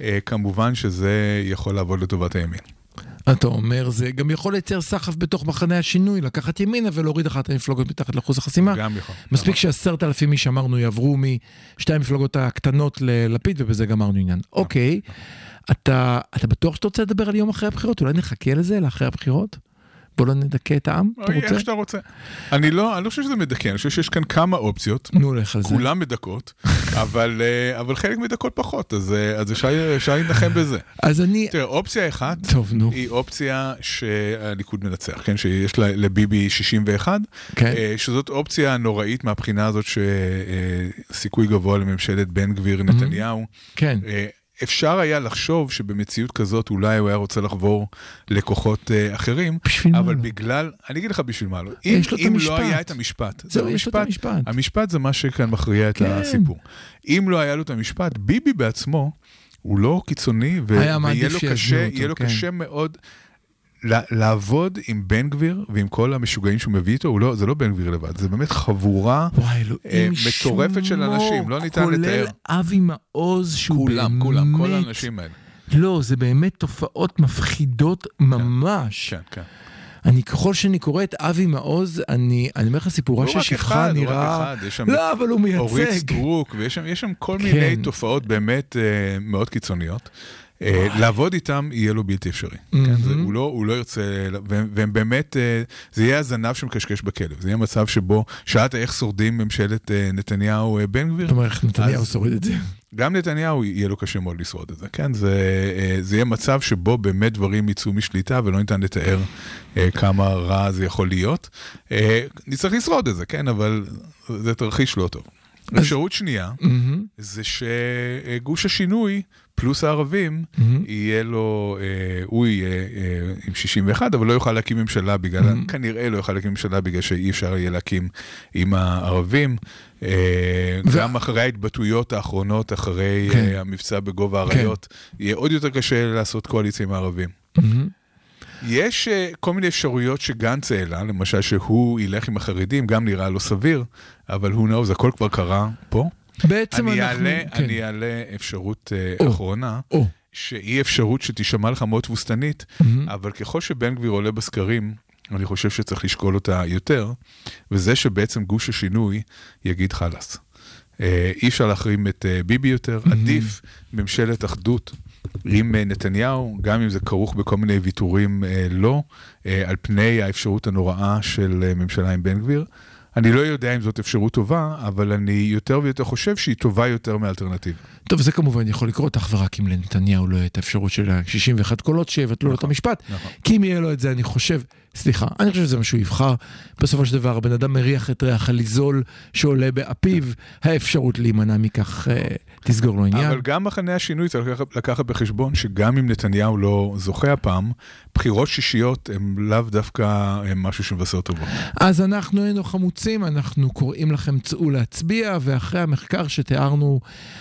אה, כמובן שזה יכול לעבוד לטובת הימין. אתה אומר, זה גם יכול לייצר סחף בתוך מחנה השינוי, לקחת ימינה ולהוריד אחת המפלגות מתחת לאחוז החסימה. גם יכול. מספיק שעשרת אלפים איש אמרנו יעברו משתי המפלגות הקטנות ללפיד ובזה גמרנו עניין. אוקיי, אתה, אתה בטוח שאתה רוצה לדבר על יום אחרי הבחירות? אולי נחכה לזה, לאחרי הבחירות? בוא לא נדכא את העם? אתה אוי, רוצה? איך שאתה רוצה. אני לא, אני לא חושב שזה מדכא, אני חושב שיש כאן כמה אופציות. נו, לך על זה. כולן מדכאות, [LAUGHS] אבל, אה, אבל חלק מדכאות פחות, אז, אה, אז אפשר להילחם בזה. אז אני... תראה, אופציה אחת טוב, נו. היא אופציה שהליכוד מנצח, כן? שיש לביבי 61, כן. אה, שזאת אופציה נוראית מהבחינה הזאת שסיכוי גבוה לממשלת בן גביר נתניהו. כן. אה, אפשר היה לחשוב שבמציאות כזאת אולי הוא היה רוצה לחבור לכוחות אה, אחרים, בשביל אבל לא? בגלל, אני אגיד לך בשביל מה לא. אם, לו את אם המשפט. לא היה את המשפט, זהו, יש לו את המשפט. המשפט זה מה שכאן מכריע את כן. הסיפור. אם לא היה לו את המשפט, ביבי בעצמו, הוא לא קיצוני, ו- ויהיה לו קשה, אותו, יהיה לו כן. קשה מאוד. לעבוד עם בן גביר ועם כל המשוגעים שהוא מביא איתו, לא, זה לא בן גביר לבד, זה באמת חבורה וואי, אה, מטורפת של שמו, אנשים, לא ניתן לתאר. כולל אבי מעוז, שהוא כולם, באמת... כולם, כל האנשים האלה. לא, זה באמת תופעות מפחידות ממש. כן, כן. אני, ככל שאני קורא את אבי מעוז, אני אני אומר לך, סיפורה של שפחה אחד, לא רק נראה... שם לא, אבל הוא אורית מייצג. סטרוק, ויש שם, שם כל כן. מיני תופעות באמת אה, מאוד קיצוניות. אה, לעבוד איתם יהיה לו בלתי אפשרי. כן, זה, הוא, לא, הוא לא ירצה, והם, באמת, אה, זה יהיה הזנב שמקשקש בכלב. זה יהיה מצב שבו, שאלת איך שורדים ממשלת אה, נתניהו-בן גביר? אומרת, איך נתניהו שורד את זה. גם נתניהו יהיה לו קשה מאוד לשרוד את זה, כן? זה, זה יהיה מצב שבו באמת דברים יצאו משליטה ולא ניתן לתאר כמה רע זה יכול להיות. נצטרך לשרוד את זה, כן? אבל זה תרחיש לא טוב. אפשרות שנייה, מהמם, זה שגוש השינוי, פלוס הערבים, מהמם. יהיה לו, אה, הוא יהיה אה, עם 61, אבל לא יוכל להקים ממשלה בגלל, Mhm. כנראה לא יוכל להקים ממשלה בגלל שאי אפשר יהיה להקים עם הערבים. אה, ו- גם אחרי ההתבטאויות האחרונות, אחרי כן. אה, המבצע בגובה האריות, יהיה עוד יותר קשה לעשות קואליציה עם הערבים. מהמם. יש אה, כל מיני אפשרויות שגנץ העלה, למשל שהוא ילך עם החרדים, גם נראה לא סביר, אבל who knows, הכל כבר קרה פה. בעצם אני אנחנו... אעלה, כן. אני אעלה אפשרות או. אחרונה, או, שהיא אפשרות שתישמע לך מאוד תבוסתנית, מהמם. אבל ככל שבן גביר עולה בסקרים, אני חושב שצריך לשקול אותה יותר, וזה שבעצם גוש השינוי יגיד חלאס. אה, אי אפשר להחרים את אה, ביבי יותר, עדיף ממשלת אחדות עם נתניהו, גם אם זה כרוך בכל מיני ויתורים לא, על פני האפשרות הנוראה של ממשלה עם בן גביר. אני לא יודע אם זאת אפשרות טובה, אבל אני יותר ויותר חושב שהיא טובה יותר מאלטרנטיבה. טוב, זה כמובן יכול לקרות אך ורק אם לנתניהו לא יהיה את האפשרות של ה-61 קולות שיבטלו לו את נכון, המשפט. נכון. כי אם יהיה לו את זה, אני חושב, סליחה, אני חושב שזה מה שהוא יבחר. בסופו של דבר, הבן אדם מריח את ריח הליזול שעולה באפיו, האפשרות להימנע מכך אה, תסגור לו עניין. אבל גם מחנה השינוי צריך לקחת- לקחת בחשבון שגם אם נתניהו לא זוכה הפעם, בחירות שישיות הם לאו דווקא הם משהו שמבשר טובות. אז אנחנו היינו חמוצים, אנחנו קוראים לכם צאו להצביע, ואחרי המחקר שתיארנו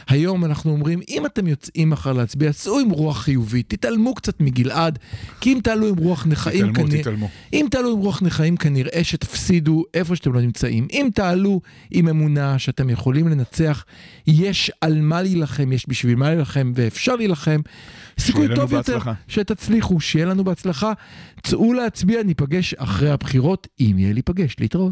היום, אנחנו אומרים, אם אתם יוצאים מחר להצביע, צאו עם רוח חיובית, תתעלמו קצת מגלעד, כי אם תעלו עם רוח נכאים, תתעלמו, כנראה- תתעלמו. אם תעלו עם רוח נכאים, כנראה שתפסידו איפה שאתם לא נמצאים. אם תעלו עם אמונה שאתם יכולים לנצח, יש על מה להילחם, יש בשביל מה להילחם, ואפשר להילחם. סיכוי טוב יותר בהצלחה. שתצליחו, שיהיה לנו בהצלחה. צאו להצביע, ניפגש אחרי הבחירות, אם יהיה להיפגש, להתראות.